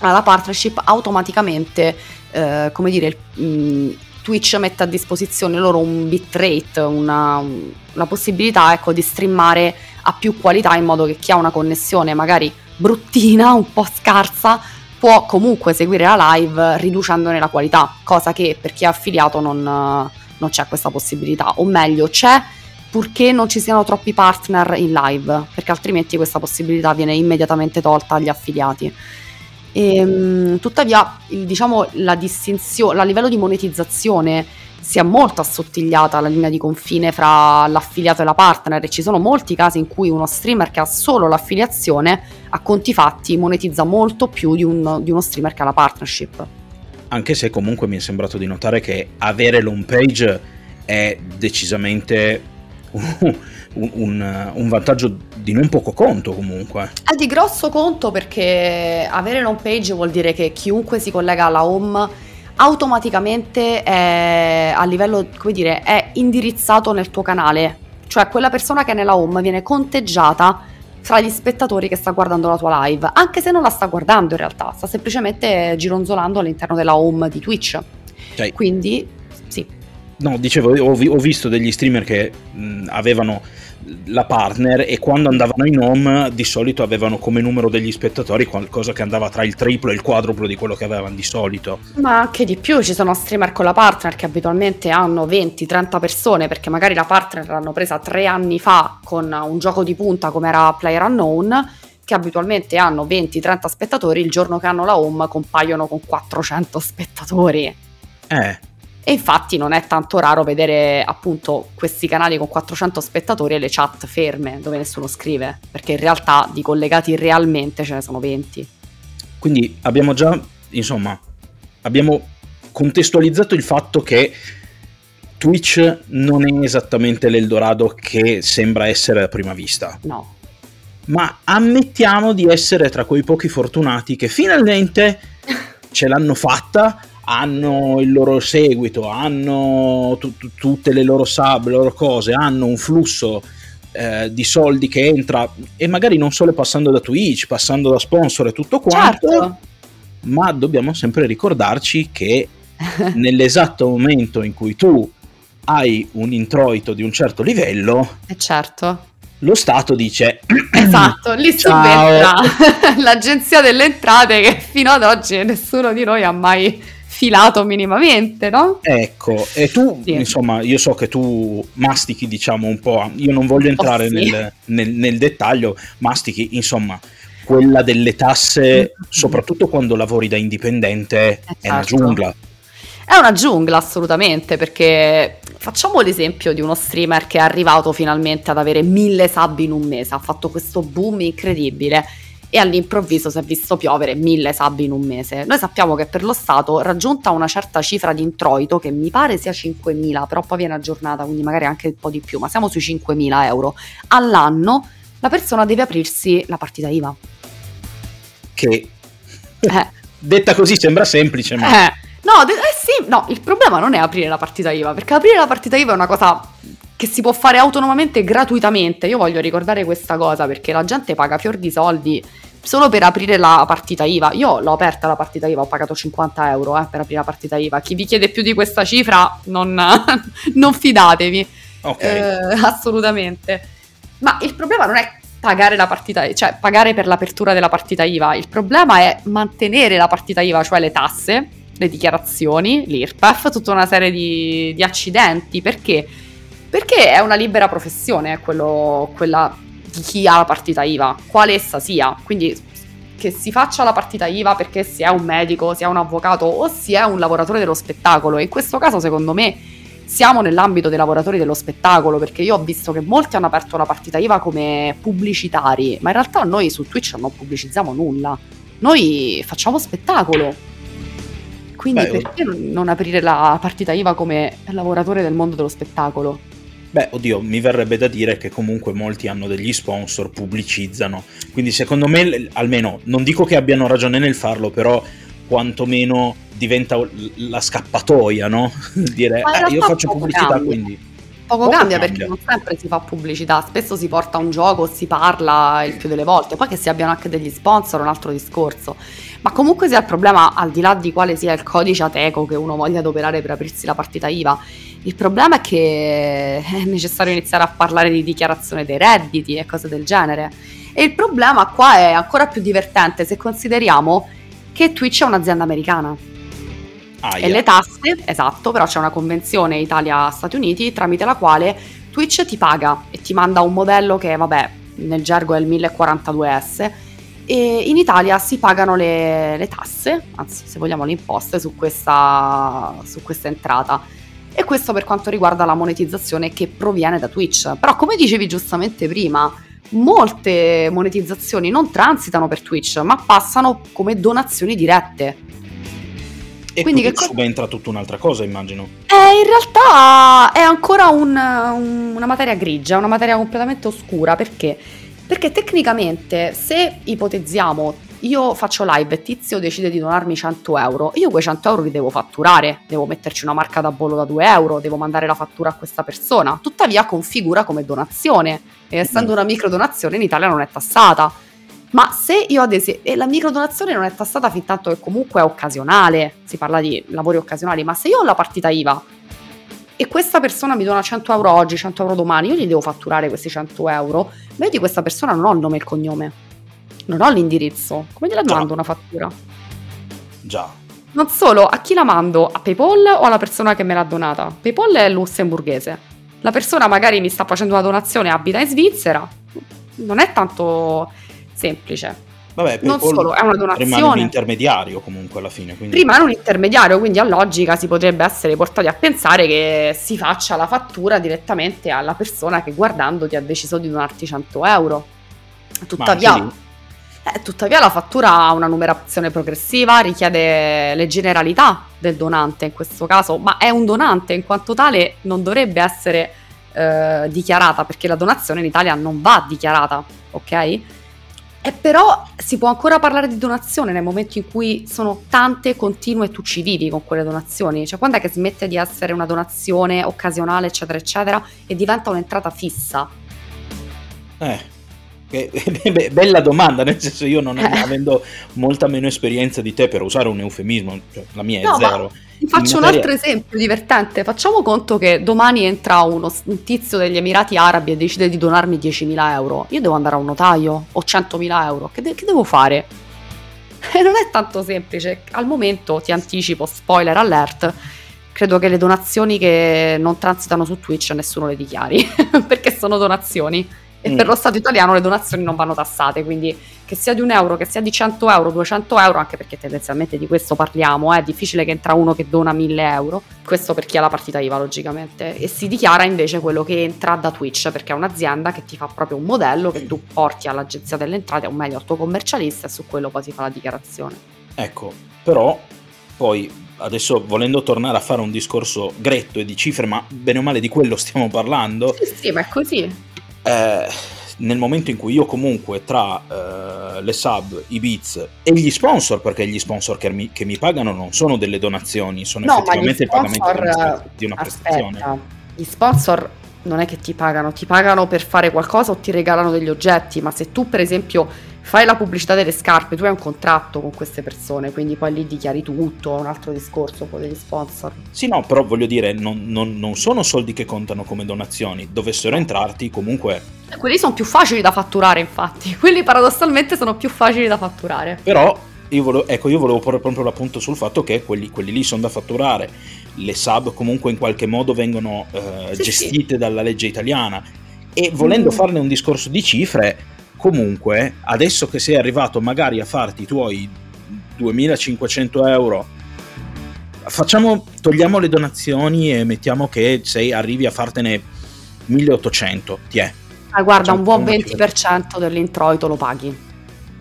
ha la partnership automaticamente, eh, come dire, mh, mm, Twitch mette a disposizione loro un bitrate, una, una possibilità ecco, di streamare a più qualità in modo che chi ha una connessione magari bruttina, un po' scarsa, può comunque seguire la live riducendone la qualità, cosa che per chi è affiliato non, non c'è questa possibilità, o meglio c'è purché non ci siano troppi partner in live, perché altrimenti questa possibilità viene immediatamente tolta agli affiliati. E, ehm, tuttavia, diciamo, la distinzione, a livello di monetizzazione si è molto assottigliata la linea di confine fra l'affiliato e la partner e ci sono molti casi in cui uno streamer che ha solo l'affiliazione a conti fatti monetizza molto più di, un, di uno streamer che ha la partnership. Anche se comunque mi è sembrato di notare che avere l'home page è decisamente un, un, un, vantaggio di non poco conto comunque. È di grosso conto perché avere l'home page vuol dire che chiunque si collega alla home automaticamente è a livello, come dire, è indirizzato nel tuo canale. Cioè quella persona che è nella home viene conteggiata fra gli spettatori che sta guardando la tua live, anche se non la sta guardando in realtà, sta semplicemente gironzolando all'interno della home di Twitch. Cioè, Quindi, sì. No, dicevo, ho, ho visto degli streamer che mh, avevano la partner e quando andavano in home di solito avevano come numero degli spettatori qualcosa che andava tra il triplo e il quadruplo di quello che avevano di solito. Ma anche di più, ci sono streamer con la partner che abitualmente hanno 20-30 persone perché magari la partner l'hanno presa tre anni fa con un gioco di punta come era Player Unknown che abitualmente hanno 20-30 spettatori, il giorno che hanno la home compaiono con 400 spettatori. Eh, e infatti non è tanto raro vedere appunto questi canali con 400 spettatori e le chat ferme dove nessuno scrive, perché in realtà di collegati realmente ce ne sono 20. Quindi abbiamo già, insomma, abbiamo contestualizzato il fatto che Twitch non è esattamente l'Eldorado che sembra essere a prima vista. No. Ma ammettiamo di essere tra quei pochi fortunati che finalmente ce l'hanno fatta hanno il loro seguito, hanno t- t- tutte le loro sub, le loro cose, hanno un flusso eh, di soldi che entra e magari non solo passando da Twitch, passando da sponsor e tutto quanto, certo. ma dobbiamo sempre ricordarci che nell'esatto momento in cui tu hai un introito di un certo livello, eh certo. lo Stato dice esatto, lì subentra l'agenzia delle entrate che fino ad oggi nessuno di noi ha mai filato minimamente, no? Ecco, e tu, sì. insomma, io so che tu mastichi, diciamo, un po', io non voglio entrare oh, sì. nel, nel, nel dettaglio, mastichi, insomma, quella delle tasse, mm-hmm. soprattutto quando lavori da indipendente, certo. è una certo. giungla. È una giungla assolutamente perché facciamo l'esempio di uno streamer che è arrivato finalmente ad avere mille sub in un mese, ha fatto questo boom incredibile e all'improvviso si è visto piovere mille sub in un mese. Noi sappiamo che per lo Stato, raggiunta una certa cifra di introito, che mi pare sia 5.000, però poi viene aggiornata, quindi magari anche un po' di più, ma siamo sui 5.000 euro all'anno, la persona deve aprirsi la partita IVA. Che eh. detta così sembra semplice, ma... Eh. No, eh sì, no, il problema non è aprire la partita IVA, perché aprire la partita IVA è una cosa che si può fare autonomamente gratuitamente. Io voglio ricordare questa cosa perché la gente paga fior di soldi solo per aprire la partita IVA. Io l'ho aperta la partita IVA, ho pagato 50 euro eh, per aprire la partita IVA. Chi vi chiede più di questa cifra, non, non fidatevi. Okay. Eh, assolutamente. Ma il problema non è pagare la partita, cioè pagare per l'apertura della partita IVA. Il problema è mantenere la partita IVA, cioè le tasse, le dichiarazioni, l'IRPEF, tutta una serie di, di accidenti. Perché? Perché è una libera professione, quello, quella di chi ha la partita IVA, quale essa sia. Quindi che si faccia la partita IVA perché si è un medico, si è un avvocato o si è un lavoratore dello spettacolo. E in questo caso, secondo me, siamo nell'ambito dei lavoratori dello spettacolo perché io ho visto che molti hanno aperto la partita IVA come pubblicitari, ma in realtà noi su Twitch non pubblicizziamo nulla. Noi facciamo spettacolo. Quindi Beh, perché non aprire la partita IVA come lavoratore del mondo dello spettacolo? Beh, oddio, mi verrebbe da dire che comunque molti hanno degli sponsor, pubblicizzano. Quindi secondo me, almeno, non dico che abbiano ragione nel farlo, però quantomeno diventa la scappatoia, no? dire, eh, io faccio pubblicità, cambia. quindi... Poco, poco cambia, cambia, perché non sempre si fa pubblicità, spesso si porta un gioco, si parla il più delle volte, poi che si abbiano anche degli sponsor un altro discorso. Ma comunque sia il problema, al di là di quale sia il codice ateco che uno voglia adoperare per aprirsi la partita IVA, il problema è che è necessario iniziare a parlare di dichiarazione dei redditi e cose del genere. E il problema qua è ancora più divertente se consideriamo che Twitch è un'azienda americana. Ah, yeah. E le tasse, esatto, però c'è una convenzione Italia-Stati Uniti tramite la quale Twitch ti paga e ti manda un modello che, vabbè, nel gergo è il 1042S. E in Italia si pagano le, le tasse, anzi, se vogliamo, le imposte su questa, su questa entrata e questo per quanto riguarda la monetizzazione che proviene da Twitch. Però come dicevi giustamente prima, molte monetizzazioni non transitano per Twitch, ma passano come donazioni dirette. E quindi che subentra tutta un'altra cosa, immagino. Eh, in realtà è ancora un, un, una materia grigia, una materia completamente oscura, perché? Perché tecnicamente se ipotizziamo io faccio live e Tizio decide di donarmi 100 euro, io quei 100 euro li devo fatturare, devo metterci una marca da bollo da 2 euro, devo mandare la fattura a questa persona, tuttavia configura come donazione. E essendo mm. una micro donazione in Italia non è tassata. Ma se io ad esempio, e la microdonazione non è tassata fin tanto che comunque è occasionale, si parla di lavori occasionali, ma se io ho la partita IVA e questa persona mi dona 100 euro oggi, 100 euro domani, io gli devo fatturare questi 100 euro, ma io di questa persona non ho il nome e il cognome non ho l'indirizzo. Come gliela Già. mando una fattura? Già. Non solo, a chi la mando? A PayPal o alla persona che me l'ha donata? PayPal è lussemburghese. La persona magari mi sta facendo una donazione e abita in Svizzera. Non è tanto semplice. Vabbè, non solo, è una donazione. Rimane un intermediario comunque alla fine. Quindi... Rimane un intermediario, quindi a logica si potrebbe essere portati a pensare che si faccia la fattura direttamente alla persona che guardando ti ha deciso di donarti 100 euro. Tuttavia, eh, tuttavia la fattura ha una numerazione progressiva, richiede le generalità del donante in questo caso, ma è un donante in quanto tale non dovrebbe essere eh, dichiarata perché la donazione in Italia non va dichiarata, ok? E però si può ancora parlare di donazione nel momento in cui sono tante continue e tu ci vivi con quelle donazioni. Cioè, quando è che smette di essere una donazione occasionale, eccetera, eccetera, e diventa un'entrata fissa? Eh, bella domanda, nel senso io non avendo molta meno esperienza di te per usare un eufemismo, cioè la mia è no, zero. Faccio un altro esempio divertente. Facciamo conto che domani entra uno, un tizio degli Emirati Arabi e decide di donarmi 10.000 euro. Io devo andare a un notaio o 100.000 euro. Che, de- che devo fare? E non è tanto semplice. Al momento ti anticipo, spoiler alert. Credo che le donazioni che non transitano su Twitch nessuno le dichiari perché sono donazioni e mm. per lo Stato italiano le donazioni non vanno tassate, quindi che sia di un euro, che sia di 100 euro, 200 euro, anche perché tendenzialmente di questo parliamo, eh, è difficile che entra uno che dona 1000 euro, questo per chi ha la partita IVA logicamente, e si dichiara invece quello che entra da Twitch, perché è un'azienda che ti fa proprio un modello che tu porti all'agenzia delle entrate, o meglio al tuo commercialista, e su quello poi si fa la dichiarazione. Ecco, però poi adesso volendo tornare a fare un discorso gretto e di cifre, ma bene o male di quello stiamo parlando. Sì, sì, ma è così eh, nel momento in cui io comunque tra eh, le sub, i bits e gli sponsor, perché gli sponsor che mi, che mi pagano non sono delle donazioni, sono no, effettivamente sponsor, il pagamento di una, prestazione. Aspetta, gli sponsor non è che ti pagano, ti pagano per fare qualcosa o ti regalano degli oggetti, ma se tu per esempio fai la pubblicità delle scarpe, tu hai un contratto con queste persone, quindi poi lì dichiari tutto, è un altro discorso quello degli sponsor. Sì, no, però voglio dire, non, non, non sono soldi che contano come donazioni, dovessero entrarti comunque... Eh, quelli sono più facili da fatturare, infatti, quelli paradossalmente sono più facili da fatturare. Però io volevo, ecco, io volevo porre proprio l'appunto sul fatto che quelli, quelli, lì sono da fatturare, le sub comunque in qualche modo vengono eh, sì, gestite sì. dalla legge italiana e volendo mm. farne un discorso di cifre comunque adesso che sei arrivato magari a farti i tuoi 2500 euro facciamo togliamo le donazioni e mettiamo che sei arrivi a fartene 1800 ti è ah, guarda un buon 20% dell'introito lo paghi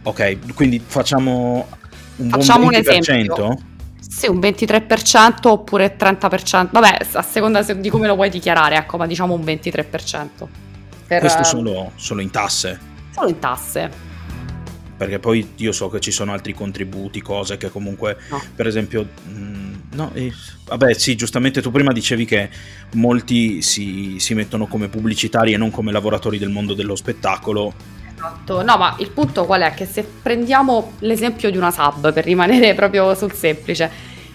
ok quindi facciamo un facciamo buon 20%? un esempio sì, un 23% oppure 30%, vabbè, a seconda di come lo vuoi dichiarare, ecco, ma diciamo un 23%. Per, Questo solo, solo in tasse? Solo in tasse. Perché poi io so che ci sono altri contributi, cose che comunque, no. per esempio, mh, mm, no, eh, vabbè sì, giustamente tu prima dicevi che molti si, si mettono come pubblicitari e non come lavoratori del mondo dello spettacolo Esatto, no, ma il punto qual è? Che se prendiamo l'esempio di una sub, per rimanere proprio sul semplice,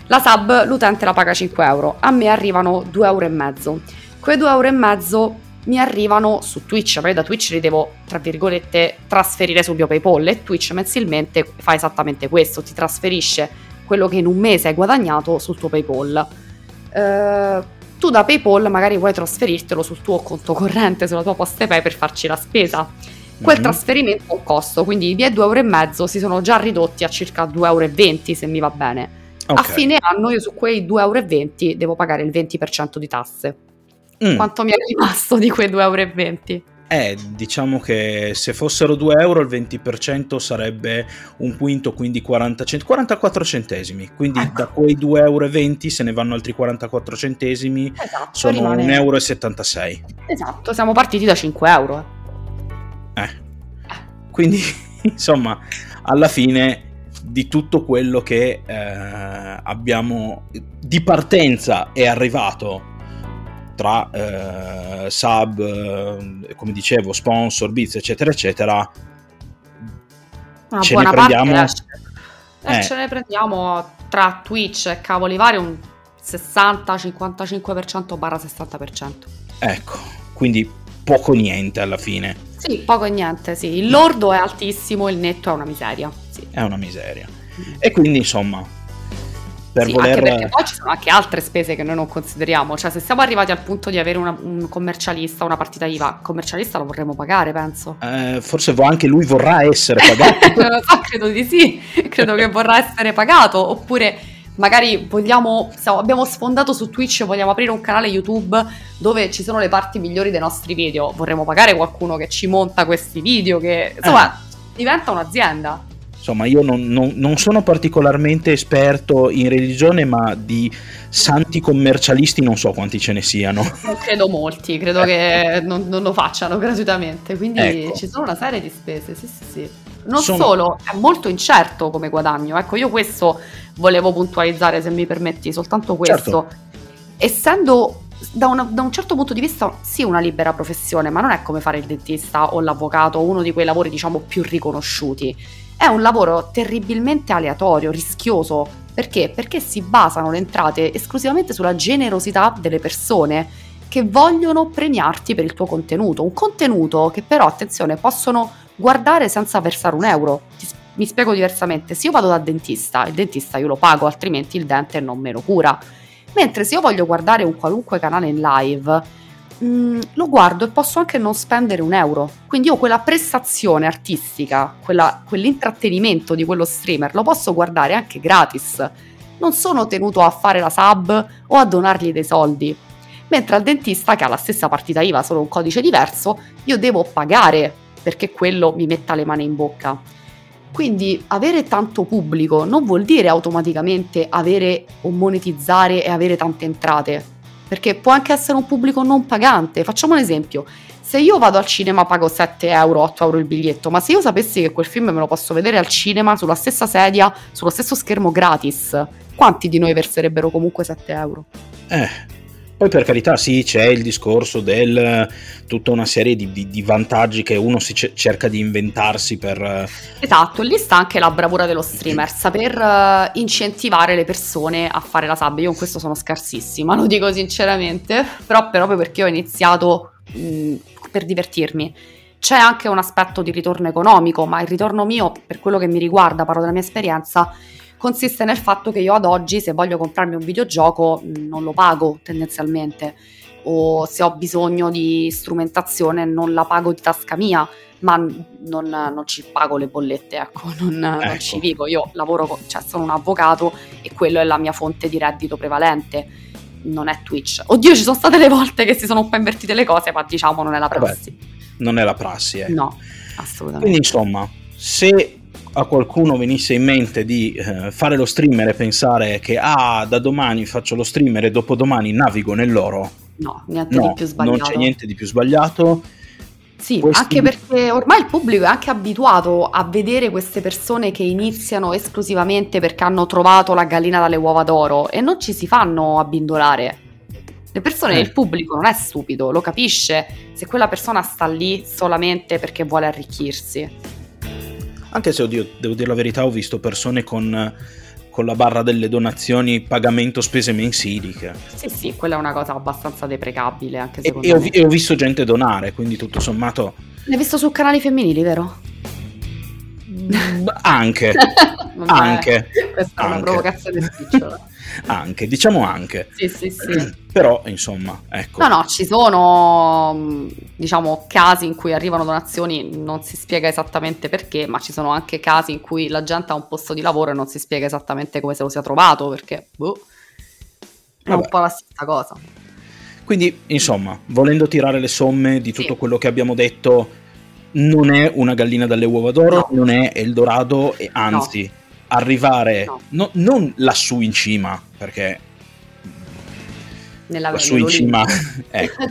la sub l'utente la paga 5 euro, a me arrivano 2 euro e mezzo. Quei 2 euro e mezzo mi arrivano su Twitch, poi da Twitch li devo, tra virgolette, trasferire sul mio PayPal e Twitch mensilmente fa esattamente questo, ti trasferisce quello che in un mese hai guadagnato sul tuo PayPal. Uh, tu da PayPal magari vuoi trasferirtelo sul tuo conto corrente, sulla tua poste pay per farci la spesa quel mm-hmm. trasferimento ha un costo, quindi i miei 2,5 euro si sono già ridotti a circa 2,20 euro se mi va bene. Okay. A fine anno io su quei 2,20 euro devo pagare il 20% di tasse. Mm. Quanto mi è rimasto di quei 2,20 euro? Eh, diciamo che se fossero 2 euro il 20% sarebbe un quinto, quindi 40 cent- 44 centesimi. Quindi ecco. da quei 2,20 euro se ne vanno altri 44 centesimi, esatto, sono 1,76 euro. Esatto, siamo partiti da 5 euro. Eh. Quindi, insomma, alla fine di tutto quello che eh, abbiamo di partenza è arrivato tra eh, sub, eh, come dicevo, sponsor, bits, eccetera, eccetera. Una ce ne prendiamo. Parte, eh. Ce ne prendiamo tra Twitch e cavoli vari un 60-55% barra 60%. Ecco, quindi poco niente alla fine. Sì, poco e niente, sì. Il lordo è altissimo, il netto è una miseria. Sì. È una miseria. E quindi, insomma, per sì, voler... Anche perché poi ci sono anche altre spese che noi non consideriamo. Cioè, se siamo arrivati al punto di avere una, un commercialista, una partita IVA, commercialista lo vorremmo pagare, penso. Eh, forse anche lui vorrà essere pagato. credo di sì. Credo che vorrà essere pagato. Oppure magari vogliamo, stiamo, abbiamo sfondato su Twitch, vogliamo aprire un canale YouTube dove ci sono le parti migliori dei nostri video, vorremmo pagare qualcuno che ci monta questi video, che insomma eh. diventa un'azienda. Insomma, io non, non, non, sono particolarmente esperto in religione, ma di santi commercialisti non so quanti ce ne siano. Non credo molti, credo che non, non lo facciano gratuitamente, quindi ecco. ci sono una serie di spese, sì sì sì. Non sono... solo, è molto incerto come guadagno, ecco io questo volevo puntualizzare se mi permetti, soltanto questo. Certo. Essendo da, una, da, un certo punto di vista sì una libera professione, ma non è come fare il dentista o l'avvocato, uno di quei lavori diciamo più riconosciuti. È un lavoro terribilmente aleatorio, rischioso. Perché? Perché si basano le entrate esclusivamente sulla generosità delle persone che vogliono premiarti per il tuo contenuto. Un contenuto che però, attenzione, possono guardare senza versare un euro. Mi spiego diversamente, se io vado dal dentista, il dentista io lo pago, altrimenti il dente non me lo cura. Mentre se io voglio guardare un qualunque canale in live, mh, mm, lo guardo e posso anche non spendere un euro. Quindi io quella prestazione artistica, quella, quell'intrattenimento di quello streamer, lo posso guardare anche gratis. Non sono tenuto a fare la sub o a donargli dei soldi. Mentre al dentista, che ha la stessa partita IVA, solo un codice diverso, io devo pagare perché quello mi metta le mani in bocca. Quindi avere tanto pubblico non vuol dire automaticamente avere o monetizzare e avere tante entrate, perché può anche essere un pubblico non pagante. Facciamo un esempio. Se io vado al cinema pago 7 euro, 8 euro il biglietto, ma se io sapessi che quel film me lo posso vedere al cinema, sulla stessa sedia, sullo stesso schermo gratis, quanti di noi verserebbero comunque 7 euro? Eh, poi per carità sì, c'è il discorso del tutta una serie di, di, di vantaggi che uno si c- cerca di inventarsi per... Eh, esatto, lì sta anche la bravura dello streamer, saper uh, incentivare le persone a fare la sub. Io con questo sono scarsissima, lo dico sinceramente, però proprio perché ho iniziato mh, per divertirmi. C'è anche un aspetto di ritorno economico, ma il ritorno mio, per quello che mi riguarda, parlo della mia esperienza, consiste nel fatto che io ad oggi se voglio comprarmi un videogioco non lo pago tendenzialmente. o se ho bisogno di strumentazione non la pago di tasca mia, ma non, non ci pago le bollette, ecco, non, ecco. non ci vivo. Io lavoro, con, cioè sono un avvocato e quello è la mia fonte di reddito prevalente. Non è Twitch. Oddio, ci sono state le volte che si sono un po' invertite le cose, ma diciamo non è la prassi. Vabbè, non è la prassi, eh. No, assolutamente. Quindi insomma, se a qualcuno venisse in mente di eh, fare lo streamer e pensare che ah, da domani faccio lo streamer e dopodomani navigo nell'oro. No, niente no, di più sbagliato. Non c'è niente di più sbagliato. Sì, Questi... anche perché ormai il pubblico è anche abituato a vedere queste persone che iniziano esclusivamente perché hanno trovato la gallina dalle uova d'oro e non ci si fanno abbindolare. Le persone, eh. il pubblico non è stupido, lo capisce se quella persona sta lì solamente perché vuole arricchirsi. Anche se, oddio, devo dire la verità, ho visto persone con, con la barra delle donazioni pagamento spese mensili. Che... Sì, sì, quella è una cosa abbastanza deprecabile anche e, e, ho, e ho visto gente donare, quindi tutto sommato... L'hai visto su canali femminili, vero? Anche, Vabbè, anche. Questa è una provocazione spicciola. Anche, diciamo anche. Sì, sì, sì. Però, insomma, ecco. No, no, ci sono, diciamo, casi in cui arrivano donazioni, non si spiega esattamente perché, ma ci sono anche casi in cui la gente ha un posto di lavoro e non si spiega esattamente come se lo sia trovato, perché, boh, è Vabbè. un po' la stessa cosa. Quindi, insomma, volendo tirare le somme di tutto sì. quello che abbiamo detto, non è una gallina dalle uova d'oro, no. non è Eldorado, e anzi... No arrivare no. No, non lassù in cima, perché Nella lassù in cima, ecco,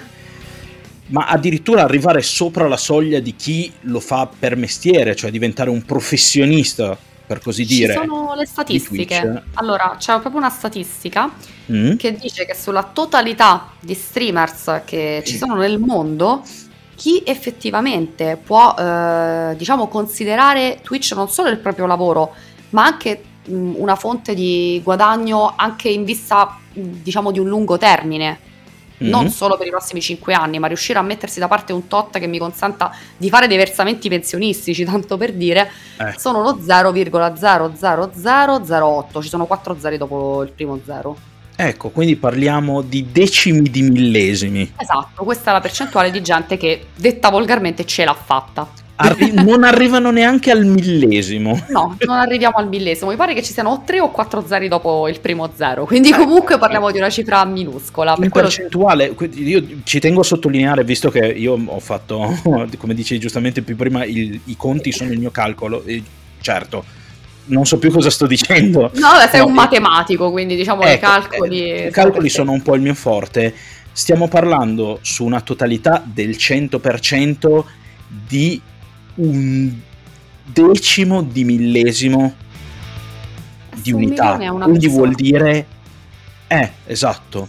ma addirittura arrivare sopra la soglia di chi lo fa per mestiere, cioè diventare un professionista, per così dire. Ci sono le statistiche. Allora, c'è proprio una statistica mm. che dice che sulla totalità di streamers che ci sono nel mondo, chi effettivamente può, eh, diciamo, considerare Twitch non solo il proprio lavoro, ma anche mh, una fonte di guadagno anche in vista diciamo di un lungo termine. Mm-hmm. Non solo per i prossimi 5 anni, ma riuscire a mettersi da parte un tot che mi consenta di fare dei versamenti pensionistici, tanto per dire, eh. sono lo 0,00008. Ci sono 4 zeri dopo il primo zero. Ecco, quindi parliamo di decimi di millesimi. Esatto, questa è la percentuale di gente che, detta volgarmente, ce l'ha fatta. Arri- non arrivano neanche al millesimo. No, non arriviamo al millesimo. Mi pare che ci siano o 3 o 4 zeri dopo il primo zero. Quindi, ecco, comunque, parliamo di una cifra minuscola. In quello... percentuale, io ci tengo a sottolineare, visto che io ho fatto, come dicevi giustamente più prima, il, i conti sono il mio calcolo. E certo, non so più cosa sto dicendo. No, sei no, un matematico, quindi diciamo ecco, i calcoli. Eh, I calcoli sono un po' il mio forte. Stiamo parlando su una totalità del 100% di un decimo di millesimo di unità. Quindi vuol dire... Eh, esatto.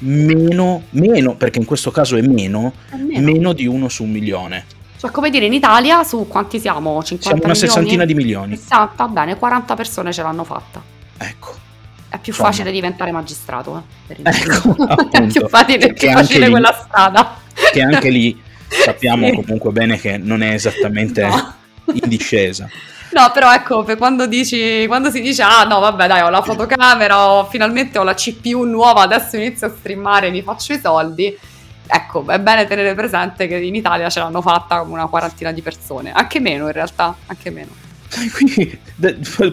Meno, meno, perché in questo caso è meno, è meno. meno di uno su un milione. Cioè, come dire, in Italia su quanti siamo? 50 siamo una milioni? sessantina di milioni. Esatto, va bene, 40 persone ce l'hanno fatta. Ecco. È più Insomma. facile diventare magistrato, eh, ecco, è più facile, più facile lì, quella strada. Che anche lì sappiamo sì. comunque bene che non è esattamente no. in discesa. No, però ecco, quando, dici, quando si dice, ah no, vabbè, dai, ho la fotocamera, ho, finalmente ho la CPU nuova, adesso inizio a streamare, mi faccio i soldi. Ecco, è bene tenere presente che in Italia ce l'hanno fatta come una quarantina di persone, anche meno in realtà, anche meno. Quindi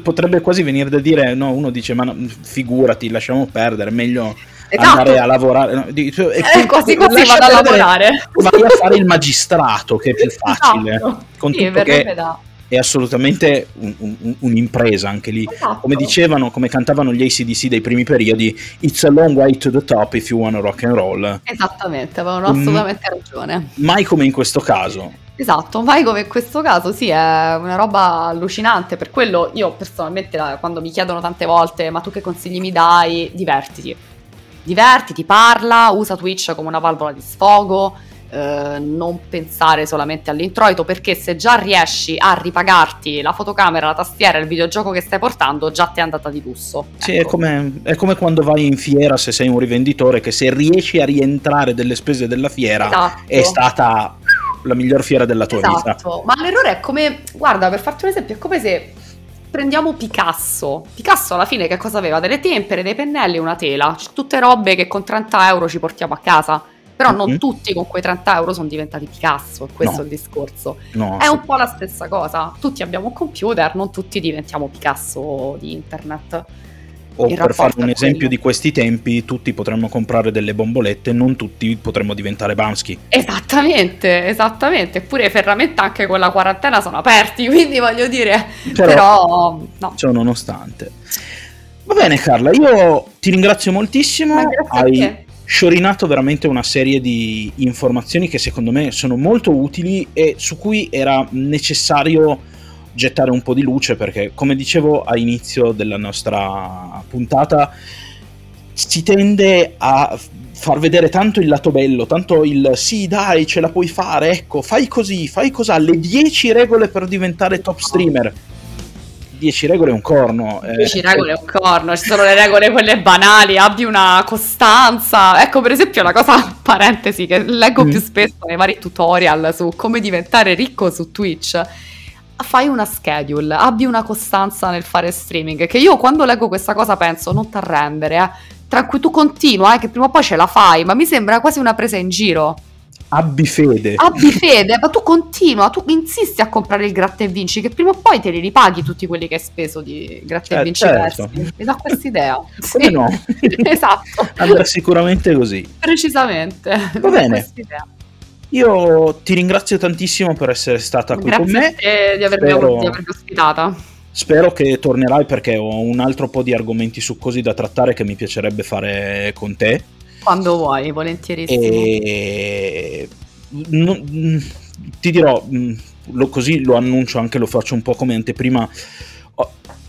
potrebbe quasi venire da dire, no, uno dice, ma no, figurati, lasciamo perdere, meglio esatto. andare a lavorare. E eh, quasi così vado a lavorare. Vai a fare il magistrato, che è più facile. Esatto. Con sì, tutto che da. è assolutamente un, un, un'impresa anche lì. Esatto. Come dicevano, come cantavano gli ACDC dei primi periodi, it's a long way to the top if you wanna rock and roll. Esattamente, avevano mm. assolutamente ragione. Mai come in questo caso. Esatto, mai come in questo caso, sì, è una roba allucinante. Per quello io personalmente, quando mi chiedono tante volte, ma tu che consigli mi dai, divertiti divertiti, parla, usa Twitch come una valvola di sfogo, eh, non pensare solamente all'introito perché se già riesci a ripagarti la fotocamera, la tastiera, il videogioco che stai portando, già ti è andata di lusso. Sì, ecco. è, come, è, come, quando vai in fiera se sei un rivenditore che se riesci a rientrare delle spese della fiera esatto. è stata la miglior fiera della tua esatto. vita. Ma l'errore è come, guarda, per farti un esempio, è come se prendiamo Picasso. Picasso alla fine che cosa aveva? Delle tempere, dei pennelli e una tela. Tutte robe che con 30 euro ci portiamo a casa. Però non mm-hmm. tutti con quei 30 euro sono diventati Picasso, questo no. è il discorso. No, è un po' la stessa cosa. Tutti abbiamo un computer, non tutti diventiamo Picasso di internet. O per fare un esempio di questi tempi, tutti potremmo comprare delle bombolette, non tutti potremmo diventare Bansky. Esattamente, esattamente. Eppure ferramenta anche con la quarantena sono aperti, quindi voglio dire, però, però no. Ciò nonostante. Va bene Carla, io ti ringrazio moltissimo. Hai sciorinato veramente una serie di informazioni che secondo me sono molto utili e su cui era necessario gettare un po' di luce perché, come dicevo a inizio della nostra puntata, si tende a far vedere tanto il lato bello, tanto il sì dai ce la puoi fare, ecco fai così, fai cos'ha, le 10 regole per diventare top streamer. 10 regole è un corno. 10 eh. regole è un corno, ci sono le regole quelle banali, abbi una costanza. Ecco, per esempio, una cosa, parentesi, che leggo mm. più spesso nei vari tutorial su come diventare ricco su Twitch fai una schedule, abbi una costanza nel fare streaming, che io quando leggo questa cosa penso non ti arrendere, eh. Tranqu- tu continua, eh, che prima o poi ce la fai, ma mi sembra quasi una presa in giro. Abbi fede. Abbi fede, ma tu continua, tu insisti a comprare il gratta e vinci, che prima o poi te li ripaghi tutti quelli che hai speso di gratta e eh, vinci certo. persi. Mi dà questa idea. Come sì. no? esatto. Andrà sicuramente così. Precisamente. Va bene. Io ti ringrazio tantissimo per essere stata qui Grazie con me. Grazie di avermi, Spero... di avermi ospitata. Spero che tornerai perché ho un altro po' di argomenti succosi da trattare che mi piacerebbe fare con te. Quando vuoi, volentierissimo. E... Non, ti dirò, lo, così lo annuncio anche, lo faccio un po' come anteprima.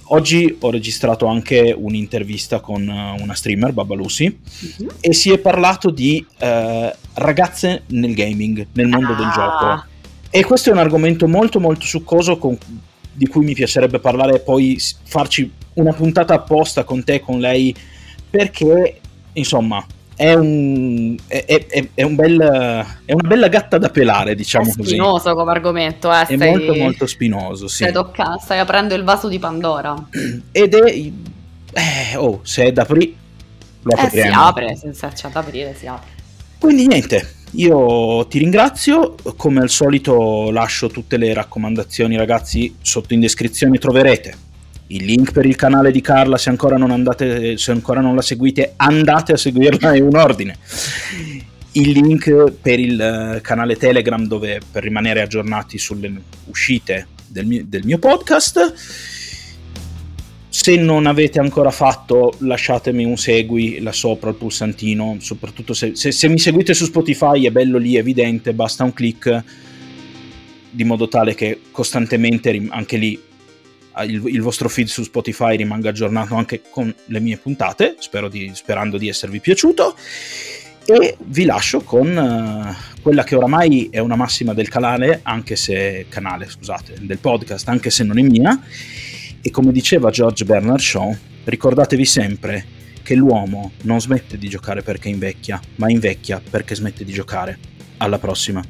Oggi ho registrato anche un'intervista con eh, una streamer, Babalusi, mm-hmm. e si è parlato di uh, ragazze nel gaming, nel mondo ah. del gioco. E questo è un argomento molto molto succoso con, di cui mi piacerebbe parlare e poi farci una puntata apposta con te, con lei, perché insomma è, un, è, è, è, un bel, è una bella gatta da pelare, diciamo così. È spinoso così. come argomento, eh, È stai, molto molto spinoso, sì. Stai, tocca, stai aprendo il vaso di Pandora. Ed è... Eh, oh, se è da aprire, lo eh, si apre, senza c'è da aprire, si apre. Quindi niente, io ti ringrazio, come al solito lascio tutte le raccomandazioni ragazzi sotto in descrizione troverete il link per il canale di Carla se ancora non, andate, se ancora non la seguite andate a seguirla è un ordine. Il link per il eh, canale Telegram dove per rimanere aggiornati sulle uscite del mio, del mio podcast. Se non avete ancora fatto lasciatemi un segui là sopra il pulsantino soprattutto se, se, se mi seguite su Spotify è bello lì evidente basta un click di modo tale che costantemente anche lì il, il, vostro feed su Spotify rimanga aggiornato anche con le mie puntate, di, sperando di esservi piaciuto. E vi lascio con uh, quella che oramai è una massima del canale, anche se canale, scusate, del podcast, anche se non è mia. E come diceva George Bernard Shaw, ricordatevi sempre che l'uomo non smette di giocare perché invecchia, ma invecchia perché smette di giocare. Alla prossima.